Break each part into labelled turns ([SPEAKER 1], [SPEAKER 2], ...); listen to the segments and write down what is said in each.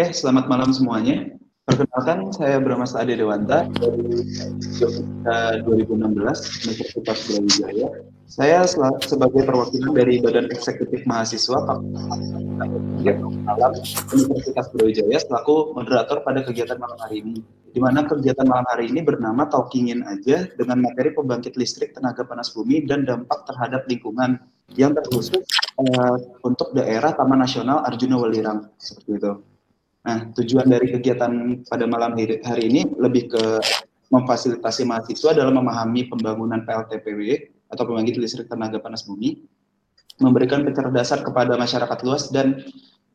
[SPEAKER 1] Oke, selamat malam semuanya. Perkenalkan, saya Bramas Ade Dewanta dari Yogyakarta 2016 Universitas Brawijaya. Saya sebagai perwakilan dari Badan Eksekutif Mahasiswa Alam Universitas Brawijaya selaku moderator pada kegiatan malam hari ini. Di mana kegiatan malam hari ini bernama Talkingin aja dengan materi pembangkit listrik tenaga panas bumi dan dampak terhadap lingkungan yang terkhusus uh, untuk daerah Taman Nasional Arjuna Welirang seperti itu. Nah, tujuan dari kegiatan pada malam hari ini lebih ke memfasilitasi mahasiswa dalam memahami pembangunan PLTPW atau pembangkit listrik tenaga panas bumi, memberikan pencerdasan kepada masyarakat luas dan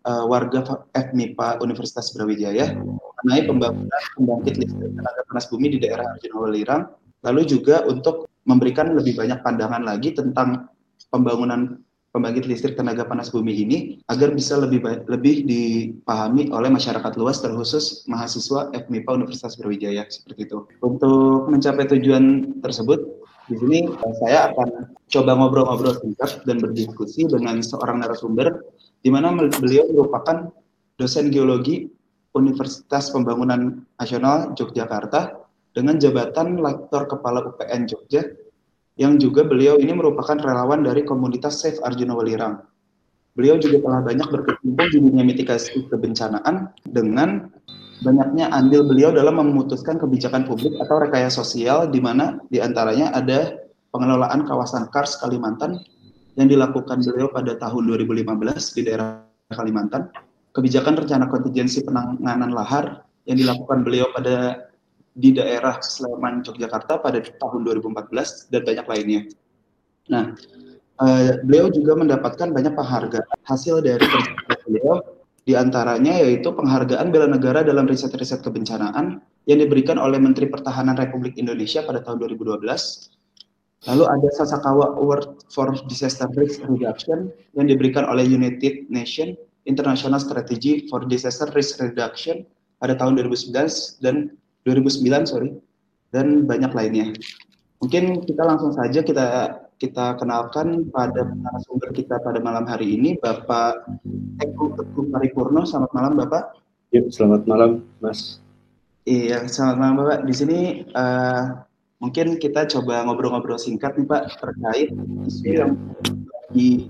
[SPEAKER 1] uh, warga FMIPA Universitas Brawijaya mengenai pembangunan pembangkit listrik tenaga panas bumi di daerah Arjuna Welirang, lalu juga untuk memberikan lebih banyak pandangan lagi tentang pembangunan pembangkit listrik tenaga panas bumi ini agar bisa lebih lebih dipahami oleh masyarakat luas terkhusus mahasiswa FMIPA Universitas Brawijaya seperti itu. Untuk mencapai tujuan tersebut, di sini saya akan coba ngobrol-ngobrol singkat dan berdiskusi dengan seorang narasumber di mana beliau merupakan dosen geologi Universitas Pembangunan Nasional Yogyakarta dengan jabatan Lektor Kepala UPN Jogja yang juga beliau ini merupakan relawan dari komunitas Safe Arjuna Welirang. Beliau juga telah banyak berkecimpung di dunia mitigasi kebencanaan dengan banyaknya andil beliau dalam memutuskan kebijakan publik atau rekayasa sosial di mana di antaranya ada pengelolaan kawasan Kars Kalimantan yang dilakukan beliau pada tahun 2015 di daerah Kalimantan, kebijakan rencana kontingensi penanganan lahar yang dilakukan beliau pada di daerah Sleman, Yogyakarta pada tahun 2014 dan banyak lainnya. Nah, uh, beliau juga mendapatkan banyak penghargaan hasil dari kerja beliau, di antaranya yaitu penghargaan bela negara dalam riset-riset kebencanaan yang diberikan oleh Menteri Pertahanan Republik Indonesia pada tahun 2012. Lalu ada Sasakawa Award for Disaster Risk Reduction yang diberikan oleh United Nations International Strategy for Disaster Risk Reduction pada tahun 2011 dan 2009 sorry dan banyak lainnya. Mungkin kita langsung saja kita kita kenalkan pada narasumber kita pada malam hari ini Bapak Eko Teguh Paripurno. Selamat malam Bapak.
[SPEAKER 2] Ya, selamat malam Mas.
[SPEAKER 1] Iya, selamat malam Bapak. Di sini uh, mungkin kita coba ngobrol-ngobrol singkat nih Pak terkait isu yang lagi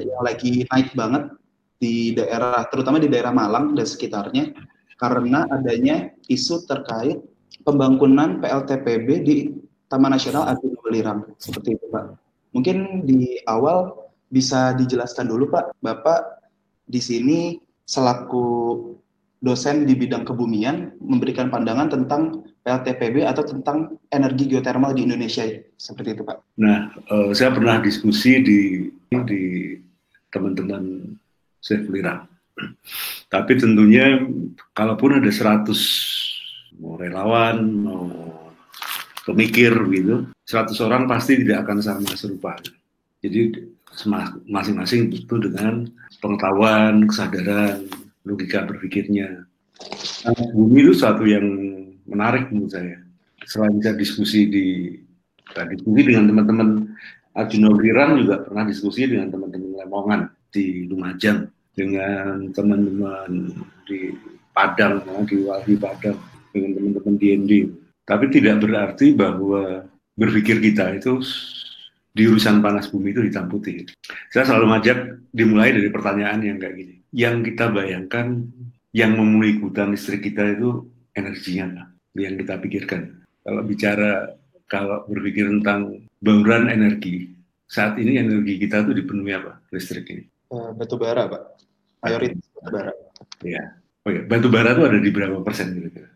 [SPEAKER 1] yang lagi naik banget di daerah terutama di daerah Malang dan sekitarnya karena adanya isu terkait pembangunan PLTPB di Taman Nasional Arjuna Welirang seperti itu Pak. Mungkin di awal bisa dijelaskan dulu Pak, Bapak di sini selaku dosen di bidang kebumian memberikan pandangan tentang PLTPB atau tentang energi geotermal di Indonesia seperti itu Pak.
[SPEAKER 2] Nah, uh, saya pernah diskusi di di teman-teman Chef Lirang tapi tentunya kalaupun ada 100 mau relawan, mau pemikir gitu, 100 orang pasti tidak akan sama serupa. Jadi masing-masing itu dengan pengetahuan, kesadaran, logika berpikirnya. Nah, bumi itu satu yang menarik menurut saya. Selain saya diskusi di tadi diskusi dengan teman-teman Arjuna Wiran juga pernah diskusi dengan teman-teman Lemongan di Lumajang dengan teman-teman di Padang, di Wali Padang, dengan teman-teman DND. Tapi tidak berarti bahwa berpikir kita itu di urusan panas bumi itu ditamputi. Saya selalu ngajak dimulai dari pertanyaan yang kayak gini. Yang kita bayangkan, yang memulai hutan listrik kita itu energinya? Yang kita pikirkan. Kalau bicara, kalau berpikir tentang bauran energi, saat ini energi kita itu dipenuhi apa? Listrik ini.
[SPEAKER 1] Uh, batu bara, Pak mayoritas batu bara.
[SPEAKER 2] Iya. Oh ya, batu bara itu ada di berapa persen kira-kira?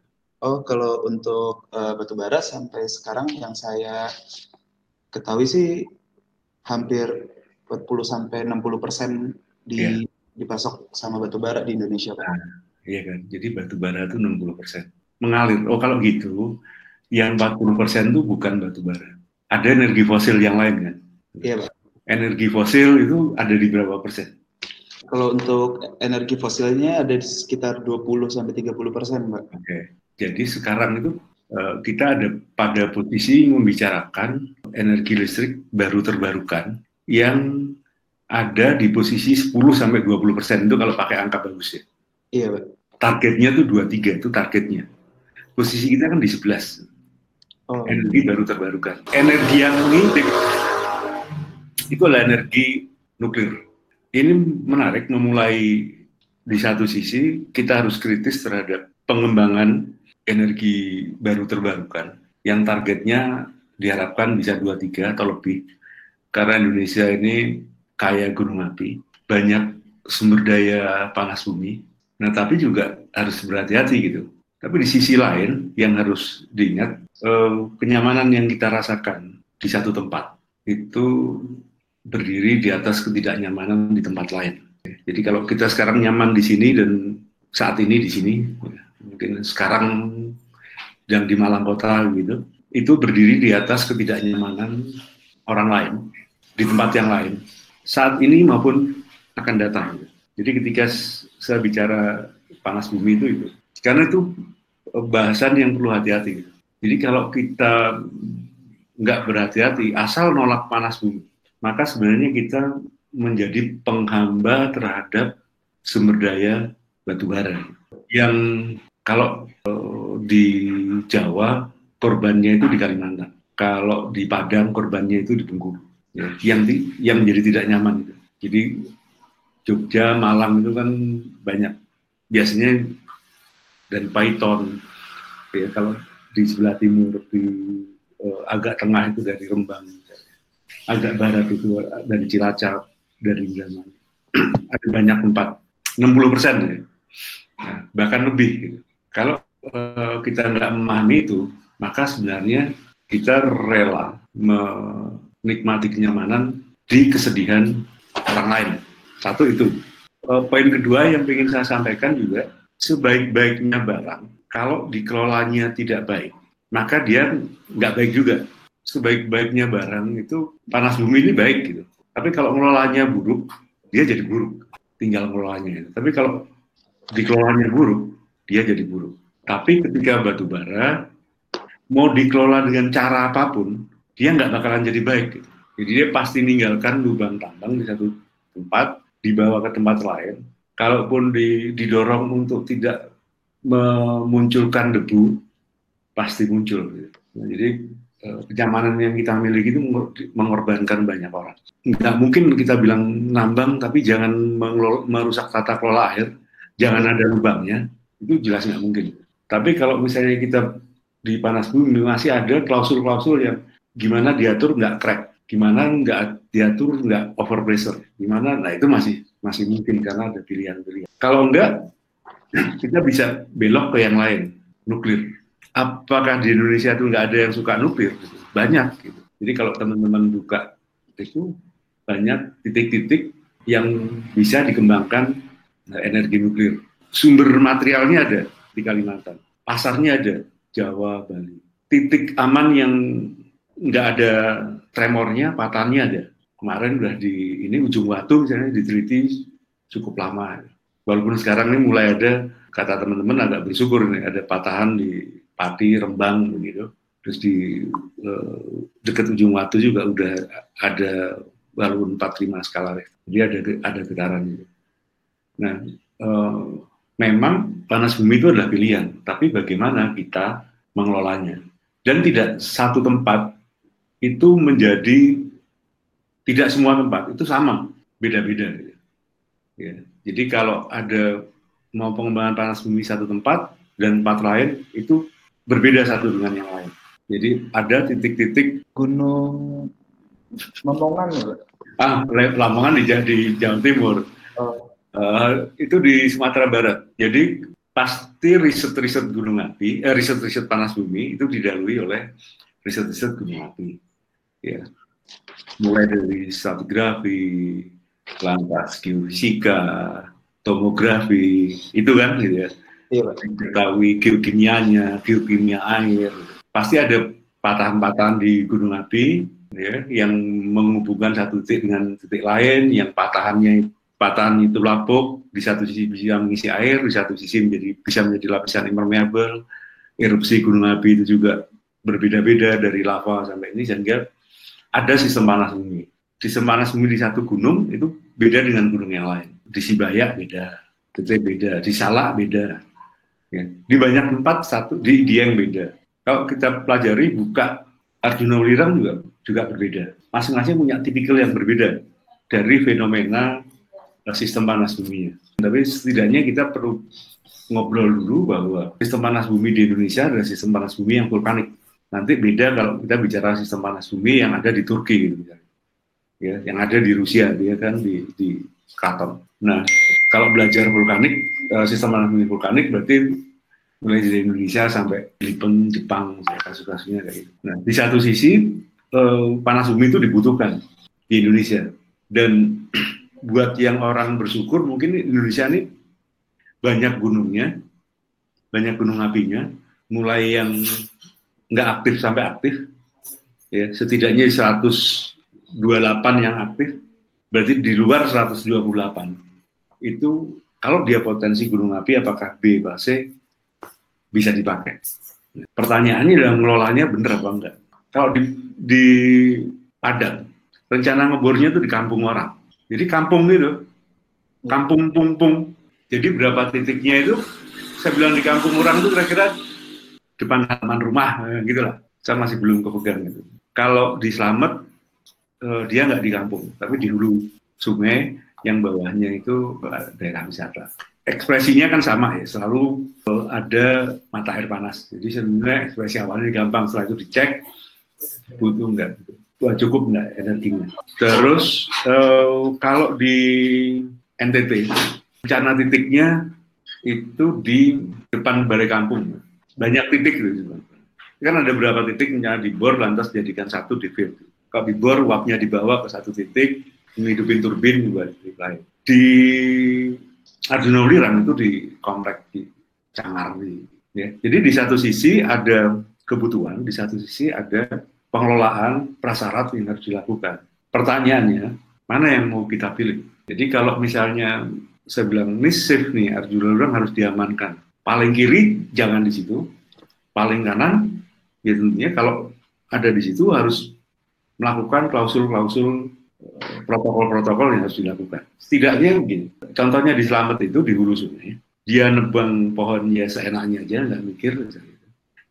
[SPEAKER 1] Oh, kalau untuk uh, batu bara sampai sekarang yang saya ketahui sih hampir 40 sampai 60 persen di yeah. dipasok sama batu bara di Indonesia, Pak. Nah,
[SPEAKER 2] iya kan. Jadi batu bara itu 60 persen. Mengalir. Oh, kalau gitu, yang 40 persen itu bukan batu bara. Ada energi fosil yang lain kan?
[SPEAKER 1] Iya, Pak.
[SPEAKER 2] Energi fosil itu ada di berapa persen?
[SPEAKER 1] Kalau untuk energi fosilnya ada di sekitar 20 sampai 30 persen, Mbak.
[SPEAKER 2] Oke. Okay. Jadi sekarang itu uh, kita ada pada posisi membicarakan energi listrik baru terbarukan yang ada di posisi 10 sampai 20 persen itu kalau pakai angka bagus ya.
[SPEAKER 1] Iya, Pak.
[SPEAKER 2] targetnya tuh 23 itu targetnya. Posisi kita kan di 11. Oh. Energi baru terbarukan. Energi yang ini itu adalah energi nuklir. Ini menarik memulai di satu sisi kita harus kritis terhadap pengembangan energi baru terbarukan yang targetnya diharapkan bisa 23 atau lebih karena Indonesia ini kaya gunung api, banyak sumber daya panas bumi. Nah, tapi juga harus berhati-hati gitu. Tapi di sisi lain yang harus diingat, eh, kenyamanan yang kita rasakan di satu tempat itu berdiri di atas ketidaknyamanan di tempat lain. Jadi kalau kita sekarang nyaman di sini dan saat ini di sini, mungkin sekarang yang di Malang Kota gitu, itu berdiri di atas ketidaknyamanan orang lain di tempat yang lain saat ini maupun akan datang. Jadi ketika saya bicara panas bumi itu itu karena itu bahasan yang perlu hati-hati. Jadi kalau kita nggak berhati-hati asal nolak panas bumi, maka sebenarnya kita menjadi penghamba terhadap sumber daya batu bara. Yang kalau uh, di Jawa korbannya itu di Kalimantan, kalau di Padang korbannya itu di Bengkulu, ya, yang di, yang menjadi tidak nyaman. Jadi Jogja, Malang itu kan banyak. Biasanya dan Python, ya kalau di sebelah timur di uh, agak tengah itu dari Rembang, agak barat itu dari Cilacap, dari zaman ada banyak tempat 60 persen ya. Nah, bahkan lebih gitu. kalau uh, kita nggak memahami itu maka sebenarnya kita rela menikmati kenyamanan di kesedihan orang lain satu itu uh, poin kedua yang ingin saya sampaikan juga sebaik-baiknya barang kalau dikelolanya tidak baik maka dia nggak baik juga sebaik-baiknya barang itu panas bumi ini baik gitu tapi kalau ngelolanya buruk, dia jadi buruk. Tinggal ngelolanya. Tapi kalau dikelolanya buruk, dia jadi buruk. Tapi ketika batu bara mau dikelola dengan cara apa pun, dia nggak bakalan jadi baik. Gitu. Jadi dia pasti meninggalkan lubang tambang di satu tempat, dibawa ke tempat lain. Kalaupun didorong untuk tidak memunculkan debu, pasti muncul. Gitu. Nah, jadi kenyamanan yang kita miliki itu mengorbankan banyak orang. Nggak mungkin kita bilang nambang, tapi jangan merusak tata kelola air, jangan ada lubangnya, itu jelas nggak mungkin. Tapi kalau misalnya kita di panas bumi masih ada klausul-klausul yang gimana diatur nggak crack, gimana nggak diatur nggak over pressure, gimana, nah itu masih masih mungkin karena ada pilihan-pilihan. Kalau enggak, kita bisa belok ke yang lain, nuklir apakah di Indonesia itu nggak ada yang suka nuklir? Banyak. Gitu. Jadi kalau teman-teman buka itu banyak titik-titik yang bisa dikembangkan eh, energi nuklir. Sumber materialnya ada di Kalimantan, pasarnya ada Jawa, Bali. Titik aman yang nggak ada tremornya, patahnya ada. Kemarin udah di ini ujung waktu misalnya diteliti cukup lama. Walaupun sekarang ini mulai ada kata teman-teman agak bersyukur nih ada patahan di Pati, Rembang begitu. Terus di uh, dekat ujung Watu juga udah ada baru 45 skala Richter. Jadi ada ada getaran itu. Nah, uh, memang panas bumi itu adalah pilihan, tapi bagaimana kita mengelolanya. Dan tidak satu tempat itu menjadi tidak semua tempat itu sama, beda-beda. Ya. Jadi kalau ada mau pengembangan panas bumi satu tempat dan tempat lain itu berbeda satu dengan yang lain. Jadi ada titik-titik
[SPEAKER 1] gunung Lamongan
[SPEAKER 2] Ah, Lamongan di, di Jawa Timur. Oh. Uh, itu di Sumatera Barat. Jadi pasti riset-riset gunung api, eh, riset-riset panas bumi itu didahului oleh riset-riset gunung api. Ya, mulai dari stratigrafi, lantas geofisika, tomografi, itu kan gitu ya iya, ketahui geokimianya, geokimia air. Pasti ada patahan-patahan di gunung api ya, yang menghubungkan satu titik dengan titik lain, yang patahannya patahan itu lapuk, di satu sisi bisa mengisi air, di satu sisi menjadi bisa menjadi lapisan impermeable. Erupsi gunung api itu juga berbeda-beda dari lava sampai ini sehingga ada sistem panas bumi. Sistem panas bumi di satu gunung itu beda dengan gunung yang lain. Di Sibaya beda, titik beda, di Salak beda, Ya. Di banyak tempat satu, di dia yang beda. Kalau kita pelajari buka Arjuna Welirang juga juga berbeda. Masing-masing punya tipikal yang berbeda dari fenomena sistem panas bumi. Tapi setidaknya kita perlu ngobrol dulu bahwa sistem panas bumi di Indonesia adalah sistem panas bumi yang vulkanik. Nanti beda kalau kita bicara sistem panas bumi yang ada di Turki gitu. Ya, yang ada di Rusia dia kan di di Kraton. Nah, kalau belajar vulkanik, eh, sistem bumi vulkanik berarti mulai dari Indonesia sampai Filipina, Jepang, kasus-kasusnya kayak gitu. Nah, di satu sisi eh, panas bumi itu dibutuhkan di Indonesia dan buat yang orang bersyukur mungkin Indonesia ini banyak gunungnya, banyak gunung apinya, mulai yang nggak aktif sampai aktif, ya setidaknya 128 yang aktif, berarti di luar 128 itu kalau dia potensi gunung api apakah B, B, C bisa dipakai. Pertanyaannya dalam ngelolanya bener apa enggak? Kalau di, di Padang, rencana ngebornya itu di kampung orang. Jadi kampung gitu, kampung pung-pung. Jadi berapa titiknya itu, saya bilang di kampung orang itu kira-kira depan halaman rumah, eh, gitu lah. Saya masih belum kepegang gitu. Kalau di Slamet, eh, dia nggak di kampung, tapi di hulu sungai yang bawahnya itu eh, daerah wisata ekspresinya kan sama ya, selalu ada mata air panas. Jadi sebenarnya ekspresi awalnya gampang, setelah itu dicek butuh enggak, cukup enggak energinya. Terus uh, kalau di NTT, bencana titiknya itu di depan balai kampung. Banyak titik gitu. Kan ada beberapa titik misalnya di bor lantas jadikan satu di field. Kalau di bor uapnya dibawa ke satu titik, menghidupin turbin juga di lain. Di Arjuna itu di komplek di Cangarwi. Ya. Jadi di satu sisi ada kebutuhan, di satu sisi ada pengelolaan prasyarat yang harus dilakukan. Pertanyaannya, mana yang mau kita pilih? Jadi kalau misalnya saya bilang ini safe nih, Arjuna harus diamankan. Paling kiri jangan di situ, paling kanan ya tentunya kalau ada di situ harus melakukan klausul-klausul protokol-protokol yang harus dilakukan. Setidaknya begini, contohnya di Selamat itu di hulu sungai, dia nebang pohon ya seenaknya aja, nggak mikir,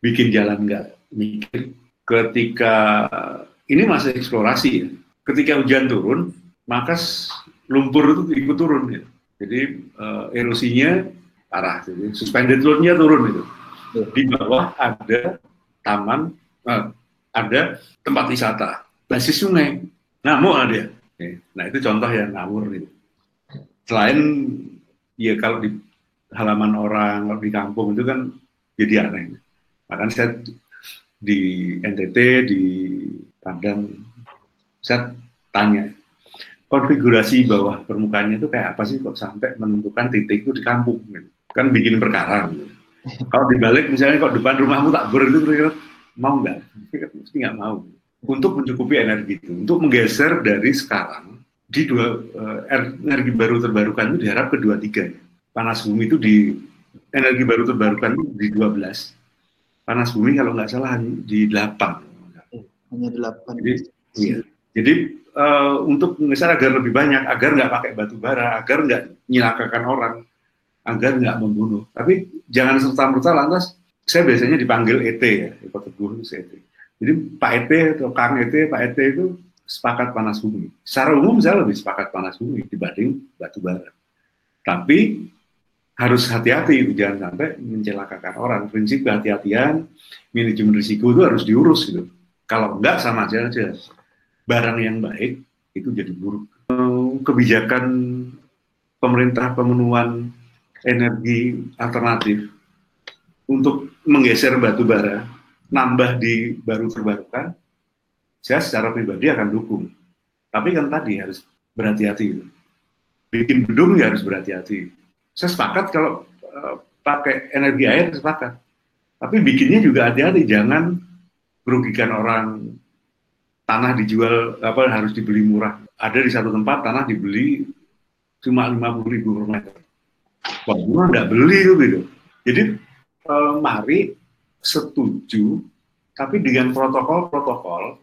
[SPEAKER 2] bikin jalan nggak mikir. Ketika ini masih eksplorasi ya, ketika hujan turun, maka lumpur itu ikut turun ya. Jadi uh, erosinya parah, jadi suspended load-nya turun itu. Di bawah ada taman, uh, ada tempat wisata, basis sungai ngamuk lah dia. Nah itu contoh yang ngawur gitu. Selain ya kalau di halaman orang, kalau di kampung itu kan jadi aneh. Bahkan saya di NTT, di Padang, saya tanya, konfigurasi bawah permukaannya itu kayak apa sih kok sampai menentukan titik itu di kampung? Gitu. Kan bikin perkara. Gitu. Kalau dibalik misalnya kok depan rumahmu tak ber itu kira-kira mau nggak? Mesti nggak mau untuk mencukupi energi itu, untuk menggeser dari sekarang di dua uh, energi baru terbarukan itu diharap ke dua tiga. Panas bumi itu di energi baru terbarukan itu di 12. Panas bumi kalau nggak salah di 8.
[SPEAKER 1] Hanya 8.
[SPEAKER 2] Jadi, iya. Jadi uh, untuk menggeser agar lebih banyak, agar nggak pakai batu bara, agar nggak nyilakakan orang, agar nggak membunuh. Tapi jangan serta-merta lantas saya biasanya dipanggil ET ya, Eko Teguh itu ET jadi Pak ET atau Kang ET, Pak ET itu sepakat panas bumi. Secara umum saya lebih sepakat panas bumi dibanding batu bara. Tapi harus hati-hati itu jangan sampai mencelakakan orang. Prinsip kehati-hatian, manajemen risiko itu harus diurus gitu. Kalau enggak sama aja aja. Barang yang baik itu jadi buruk. Kebijakan pemerintah pemenuhan energi alternatif untuk menggeser batu bara nambah di baru terbarukan, saya secara pribadi akan dukung. Tapi kan tadi harus berhati-hati. Bikin gedung ya harus berhati-hati. Saya sepakat kalau uh, pakai energi air, sepakat. Tapi bikinnya juga hati-hati, jangan merugikan orang. Tanah dijual apa harus dibeli murah. Ada di satu tempat tanah dibeli cuma lima puluh ribu per meter. Wah, nggak beli itu gitu. Jadi uh, mari setuju, tapi dengan protokol-protokol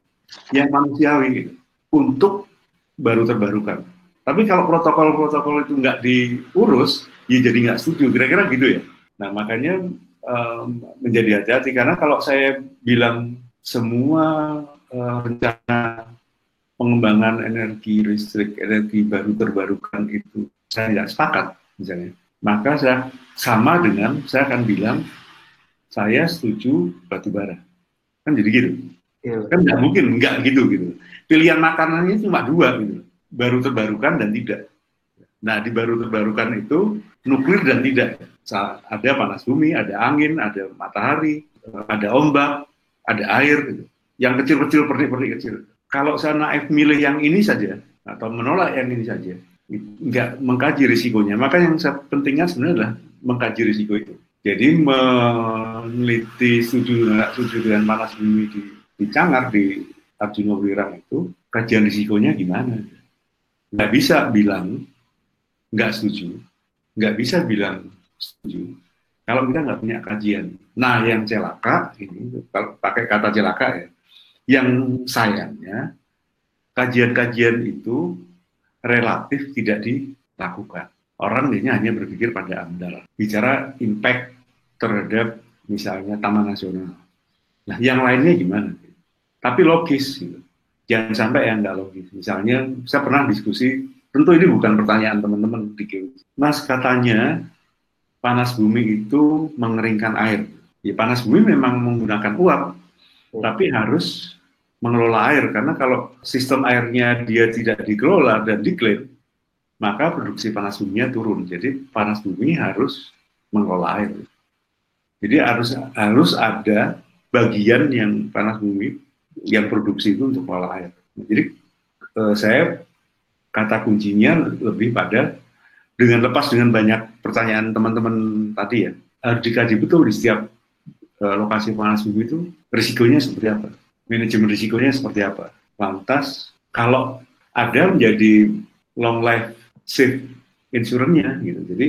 [SPEAKER 2] yang manusiawi untuk baru terbarukan. Tapi kalau protokol-protokol itu nggak diurus, ya jadi nggak setuju. Kira-kira gitu ya. Nah makanya um, menjadi hati-hati karena kalau saya bilang semua uh, rencana pengembangan energi listrik, energi baru terbarukan itu saya tidak sepakat misalnya, maka saya sama dengan saya akan bilang saya setuju batu bara. Kan jadi gitu. Ya. Kan nggak mungkin nggak gitu gitu. Pilihan makanannya cuma dua gitu, baru terbarukan dan tidak. Nah di baru terbarukan itu nuklir dan tidak. Ada panas bumi, ada angin, ada matahari, ada ombak, ada air gitu. Yang kecil-kecil, pernik-pernik kecil kalau saya naif milih yang ini saja atau menolak yang ini saja, nggak mengkaji risikonya. Maka yang pentingnya sebenarnya adalah mengkaji risiko itu. Jadi meneliti setuju nggak setuju dengan panas bumi di, di Cangar di Arjuna Wirang itu kajian risikonya gimana? Nggak bisa bilang nggak setuju, nggak bisa bilang setuju kalau kita nggak punya kajian. Nah yang celaka ini kalau pakai kata celaka ya, yang sayangnya kajian-kajian itu relatif tidak dilakukan. Orang hanya berpikir pada AMDAL, bicara impact terhadap misalnya Taman Nasional. Nah, yang lainnya gimana? Tapi logis, gitu. jangan sampai yang nggak logis. Misalnya, saya pernah diskusi, tentu ini bukan pertanyaan teman-teman di Mas katanya panas bumi itu mengeringkan air. Ya panas bumi memang menggunakan uap, tapi harus mengelola air karena kalau sistem airnya dia tidak dikelola dan diklaim maka produksi panas bumi turun jadi panas bumi harus mengelola air jadi harus harus ada bagian yang panas bumi yang produksi itu untuk mengelola air jadi eh, saya kata kuncinya lebih pada dengan lepas dengan banyak pertanyaan teman-teman tadi ya harus dikaji betul di setiap eh, lokasi panas bumi itu risikonya seperti apa manajemen risikonya seperti apa. Lantas kalau ada menjadi long life safe insurance-nya gitu. Jadi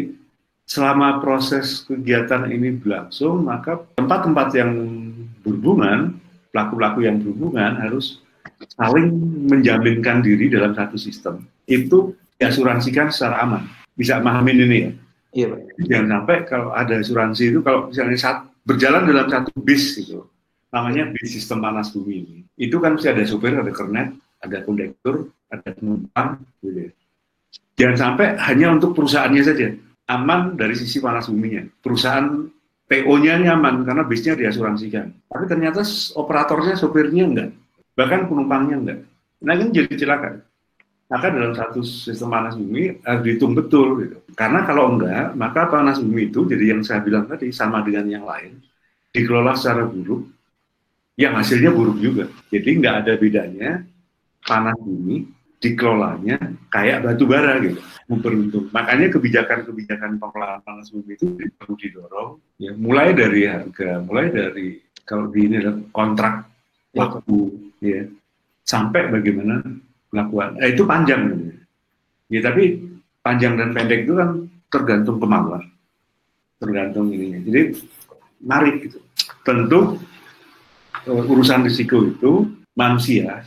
[SPEAKER 2] selama proses kegiatan ini berlangsung, maka tempat-tempat yang berhubungan, pelaku-pelaku yang berhubungan harus saling menjaminkan diri dalam satu sistem. Itu diasuransikan secara aman. Bisa mahamin ini ya? Iya, Pak. Jangan sampai kalau ada asuransi itu, kalau misalnya saat berjalan dalam satu bis gitu, namanya bis sistem panas bumi ini. Itu kan mesti ada supir, ada kernet, ada kondektur, ada penumpang, gitu ya. Jangan sampai hanya untuk perusahaannya saja, aman dari sisi panas buminya. Perusahaan PO-nya nyaman karena bisnya diasuransikan. Tapi ternyata operatornya, supirnya enggak. Bahkan penumpangnya enggak. Nah ini jadi celaka. Maka dalam satu sistem panas bumi harus dihitung betul. Gitu. Karena kalau enggak, maka panas bumi itu jadi yang saya bilang tadi sama dengan yang lain. Dikelola secara buruk, yang hasilnya buruk juga. Jadi nggak ada bedanya panas bumi dikelolanya kayak batu bara gitu, memperuntung. Makanya kebijakan-kebijakan pengelolaan panas bumi itu perlu didorong, ya mulai dari harga, mulai dari kalau di ini adalah kontrak ya. waktu, ya sampai bagaimana melakukan. Eh, itu panjang, gitu. ya tapi panjang dan pendek itu kan tergantung kemauan, tergantung ininya. Jadi menarik gitu. Tentu uh, urusan risiko itu manusia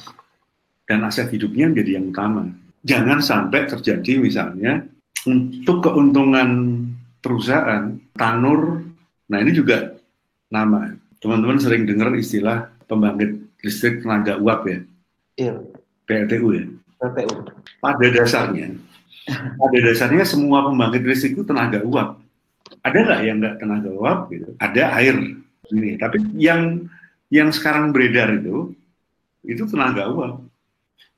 [SPEAKER 2] dan aset hidupnya menjadi yang utama. Jangan sampai terjadi misalnya untuk keuntungan perusahaan tanur. Nah ini juga nama. Teman-teman sering dengar istilah pembangkit listrik tenaga uap ya. Iya. PLTU ya. PLTU. Pada dasarnya, pada dasarnya semua pembangkit listrik itu tenaga uap. Ada nggak yang nggak tenaga uap? Gitu? Ada air. Ini. Tapi yang yang sekarang beredar itu itu tenaga uap.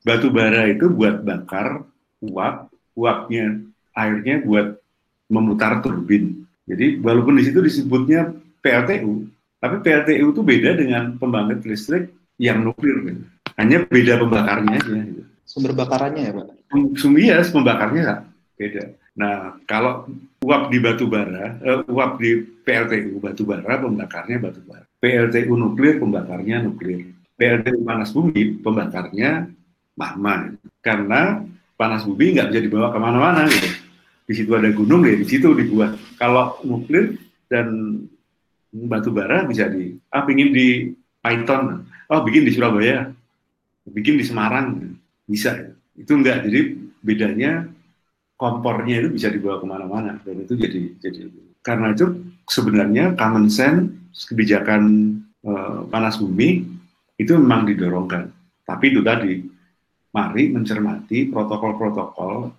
[SPEAKER 2] Batu bara itu buat bakar uap, uapnya airnya buat memutar turbin. Jadi walaupun di situ disebutnya PLTU, tapi PLTU itu beda dengan pembangkit listrik yang nuklir. Gitu. Hanya beda pembakarnya aja. Gitu.
[SPEAKER 1] Sumber bakarannya ya Pak?
[SPEAKER 2] Sumber iya, pembakarnya beda. Nah, kalau uap di batu bara, uh, uap di PLTU batu bara, pembakarnya batu bara. PLTU nuklir, pembakarnya nuklir. PLTU panas bumi, pembakarnya mahman. Karena panas bumi nggak bisa dibawa ke mana-mana gitu. Di situ ada gunung ya, di situ dibuat. Kalau nuklir dan batu bara bisa di, ah pingin di Python, oh bikin di Surabaya, bikin di Semarang, bisa. Itu enggak, jadi bedanya kompornya itu bisa dibawa ke mana-mana dan itu jadi jadi karena itu sebenarnya common sense kebijakan uh, panas bumi itu memang didorongkan. Tapi itu tadi, mari mencermati protokol-protokol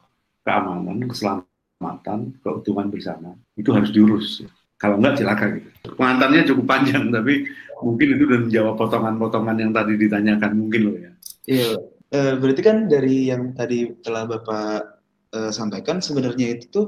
[SPEAKER 2] keamanan, keselamatan, keutuhan bersama. Itu harus diurus. Kalau enggak silakan gitu. Pengantarnya cukup panjang, tapi mungkin itu sudah menjawab potongan-potongan yang tadi ditanyakan mungkin loh ya.
[SPEAKER 1] Iya, e, berarti kan dari yang tadi telah Bapak e, sampaikan sebenarnya itu tuh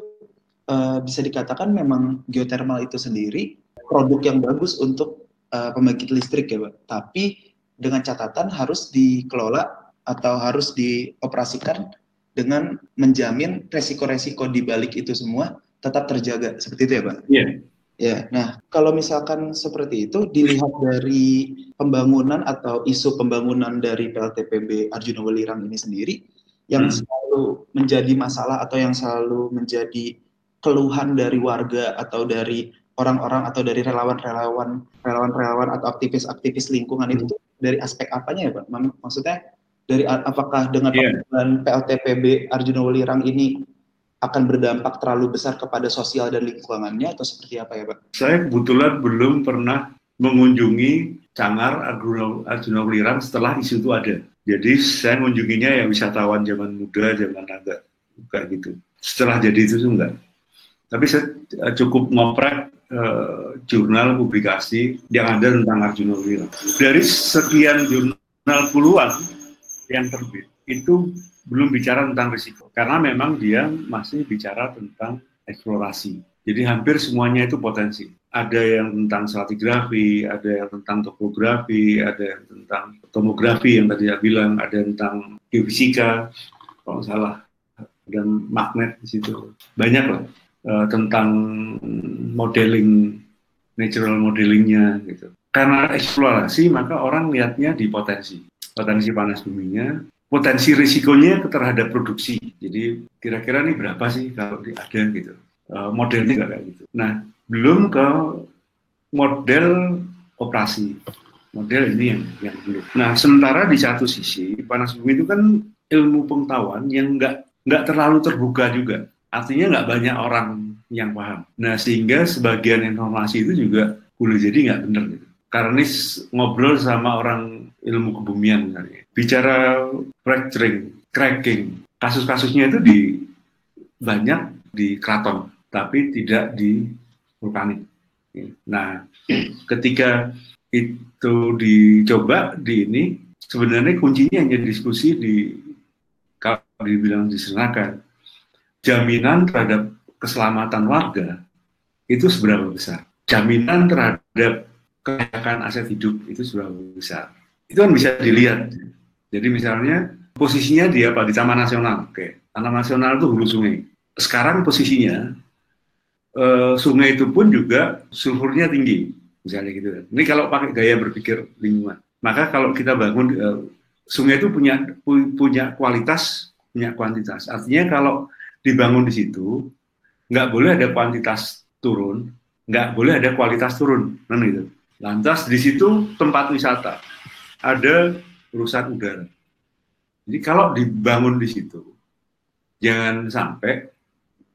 [SPEAKER 1] e, bisa dikatakan memang geothermal itu sendiri produk yang bagus untuk e, pembangkit listrik ya Pak. Tapi dengan catatan harus dikelola atau harus dioperasikan dengan menjamin resiko-resiko di balik itu semua tetap terjaga seperti itu ya Pak?
[SPEAKER 2] Iya.
[SPEAKER 1] Ya, nah kalau misalkan seperti itu dilihat dari pembangunan atau isu pembangunan dari PLTPB Arjuna Welirang ini sendiri, yang hmm. selalu menjadi masalah atau yang selalu menjadi keluhan dari warga atau dari orang-orang atau dari relawan-relawan, relawan-relawan atau aktivis-aktivis lingkungan hmm. itu tuh dari aspek apanya ya Pak? Maksudnya dari apakah dengan yeah. PLTPB Arjuna Welirang ini akan berdampak terlalu besar kepada sosial dan lingkungannya atau seperti apa ya Pak?
[SPEAKER 2] Saya kebetulan belum pernah mengunjungi Cangar Arjuna Welirang setelah isu itu ada. Jadi saya mengunjunginya yang wisatawan zaman muda, zaman agak kayak gitu. Setelah jadi itu enggak. Tapi saya eh, cukup ngoprek uh, jurnal publikasi yang ada tentang Arjuna Welirang. Dari sekian jurnal puluhan yang terbit, itu belum bicara tentang risiko karena memang dia masih bicara tentang eksplorasi. Jadi hampir semuanya itu potensi. Ada yang tentang stratigrafi, ada yang tentang topografi, ada yang tentang tomografi yang tadi saya bilang, ada yang tentang geofisika, kalau salah, dan magnet di situ. Banyak lah uh, tentang modeling, natural modelingnya gitu. Karena eksplorasi maka orang lihatnya di potensi, potensi panas buminya, potensi risikonya terhadap produksi. Jadi kira-kira ini berapa sih kalau ada gitu. Uh, modelnya kayak gitu. Nah, belum ke model operasi. Model ini yang yang belum. Nah, sementara di satu sisi panas bumi itu kan ilmu pengetahuan yang nggak nggak terlalu terbuka juga. Artinya nggak banyak orang yang paham. Nah, sehingga sebagian informasi itu juga boleh jadi nggak benar gitu. Karena ngobrol sama orang ilmu kebumian misalnya bicara fracturing, cracking, kasus-kasusnya itu di banyak di keraton, tapi tidak di vulkanik. Nah, ketika itu dicoba di ini, sebenarnya kuncinya hanya diskusi di kalau dibilang disenakan, jaminan terhadap keselamatan warga itu seberapa besar. Jaminan terhadap kekayaan aset hidup itu seberapa besar. Itu kan bisa dilihat jadi misalnya posisinya dia apa di Taman Nasional. Oke, Taman Nasional itu hulu sungai. Sekarang posisinya uh, sungai itu pun juga sulfurnya tinggi, misalnya gitu. Ini kalau pakai gaya berpikir lingkungan. Maka kalau kita bangun uh, sungai itu punya punya kualitas, punya kuantitas. Artinya kalau dibangun di situ nggak boleh ada kuantitas turun, nggak boleh ada kualitas turun, kan gitu. Lantas di situ tempat wisata ada urusan udara. Jadi kalau dibangun di situ, jangan sampai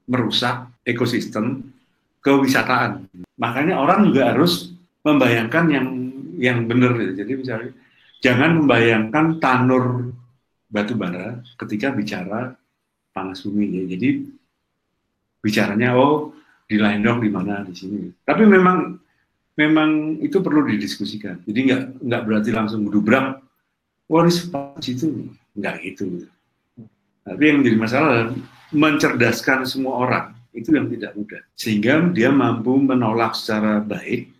[SPEAKER 2] merusak ekosistem kewisataan. Makanya orang juga harus membayangkan yang yang benar. Jadi misalnya jangan membayangkan tanur batu bara ketika bicara panas bumi. Ya. Jadi bicaranya oh di Landok di mana di sini. Tapi memang memang itu perlu didiskusikan. Jadi nggak nggak berarti langsung berdubrak waris itu nggak gitu. Tapi yang menjadi masalah mencerdaskan semua orang itu yang tidak mudah. Sehingga dia mampu menolak secara baik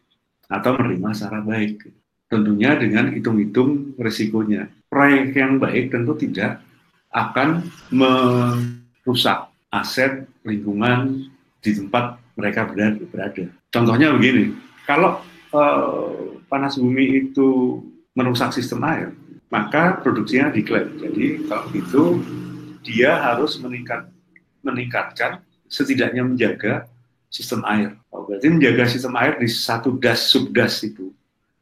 [SPEAKER 2] atau menerima secara baik. Tentunya dengan hitung-hitung resikonya. Proyek yang baik tentu tidak akan merusak aset lingkungan di tempat mereka berada. Contohnya begini, kalau uh, panas bumi itu merusak sistem air, maka produksinya diklaim. Jadi kalau itu dia harus meningkat, meningkatkan setidaknya menjaga sistem air. Oh, berarti menjaga sistem air di satu das subdas itu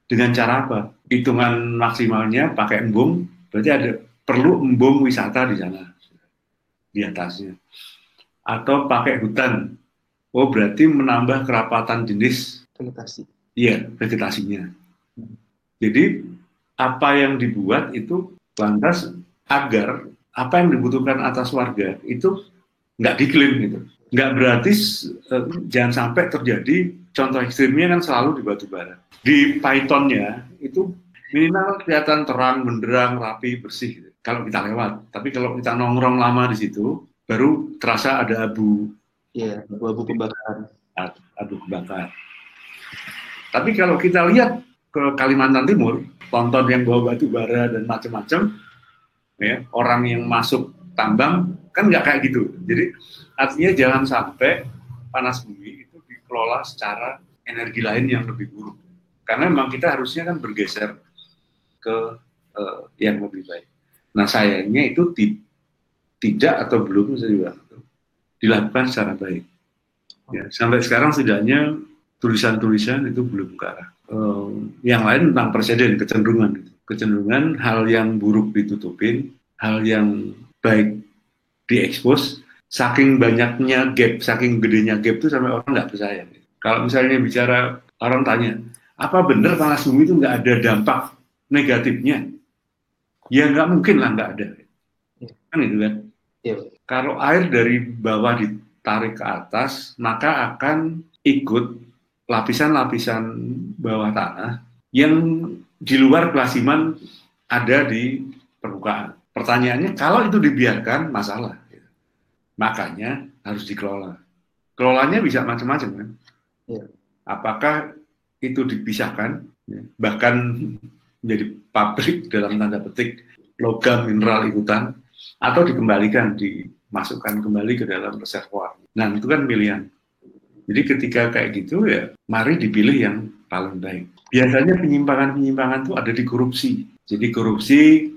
[SPEAKER 2] dengan cara apa? Hitungan maksimalnya pakai embung, berarti ada perlu embung wisata di sana di atasnya. Atau pakai hutan Oh, berarti menambah kerapatan jenis
[SPEAKER 1] vegetasi.
[SPEAKER 2] Iya, vegetasinya. Jadi apa yang dibuat itu lantas agar apa yang dibutuhkan atas warga itu nggak diklaim gitu. Nggak berarti eh, jangan sampai terjadi contoh ekstrimnya kan selalu di batu bara. Di Pythonnya itu minimal kelihatan terang, benderang, rapi, bersih gitu. kalau kita lewat. Tapi kalau kita nongkrong lama di situ, baru terasa ada abu.
[SPEAKER 1] Iya, abu-abu kebakaran.
[SPEAKER 2] Abu kebakar. Tapi kalau kita lihat ke Kalimantan Timur, tonton yang bawa batu bara dan macam-macam, ya orang yang masuk tambang kan nggak kayak gitu. Jadi artinya jangan sampai panas bumi itu dikelola secara energi lain yang lebih buruk. Karena memang kita harusnya kan bergeser ke uh, yang lebih baik. Nah sayangnya itu ti tidak atau belum juga dilakukan secara baik. Ya, sampai sekarang setidaknya tulisan-tulisan itu belum ke arah. Uh, yang lain tentang presiden kecenderungan, kecenderungan hal yang buruk ditutupin, hal yang baik diekspos. Saking banyaknya gap, saking gedenya gap itu sampai orang nggak percaya. Kalau misalnya bicara orang tanya, apa benar panas bumi itu nggak ada dampak negatifnya? Ya nggak mungkin lah nggak ada. Kan itu kan? Ya. Kalau air dari bawah ditarik ke atas, maka akan ikut lapisan-lapisan bawah tanah yang di luar kelasiman ada di permukaan. Pertanyaannya, kalau itu dibiarkan, masalah. Makanya harus dikelola. Kelolanya bisa macam-macam kan. Ya. Apakah itu dipisahkan, ya. bahkan menjadi pabrik dalam tanda petik logam mineral ikutan, atau dikembalikan, dimasukkan kembali ke dalam reservoir. Nah itu kan pilihan. Jadi ketika kayak gitu ya, mari dipilih yang paling baik. Biasanya penyimpangan-penyimpangan itu ada di korupsi. Jadi korupsi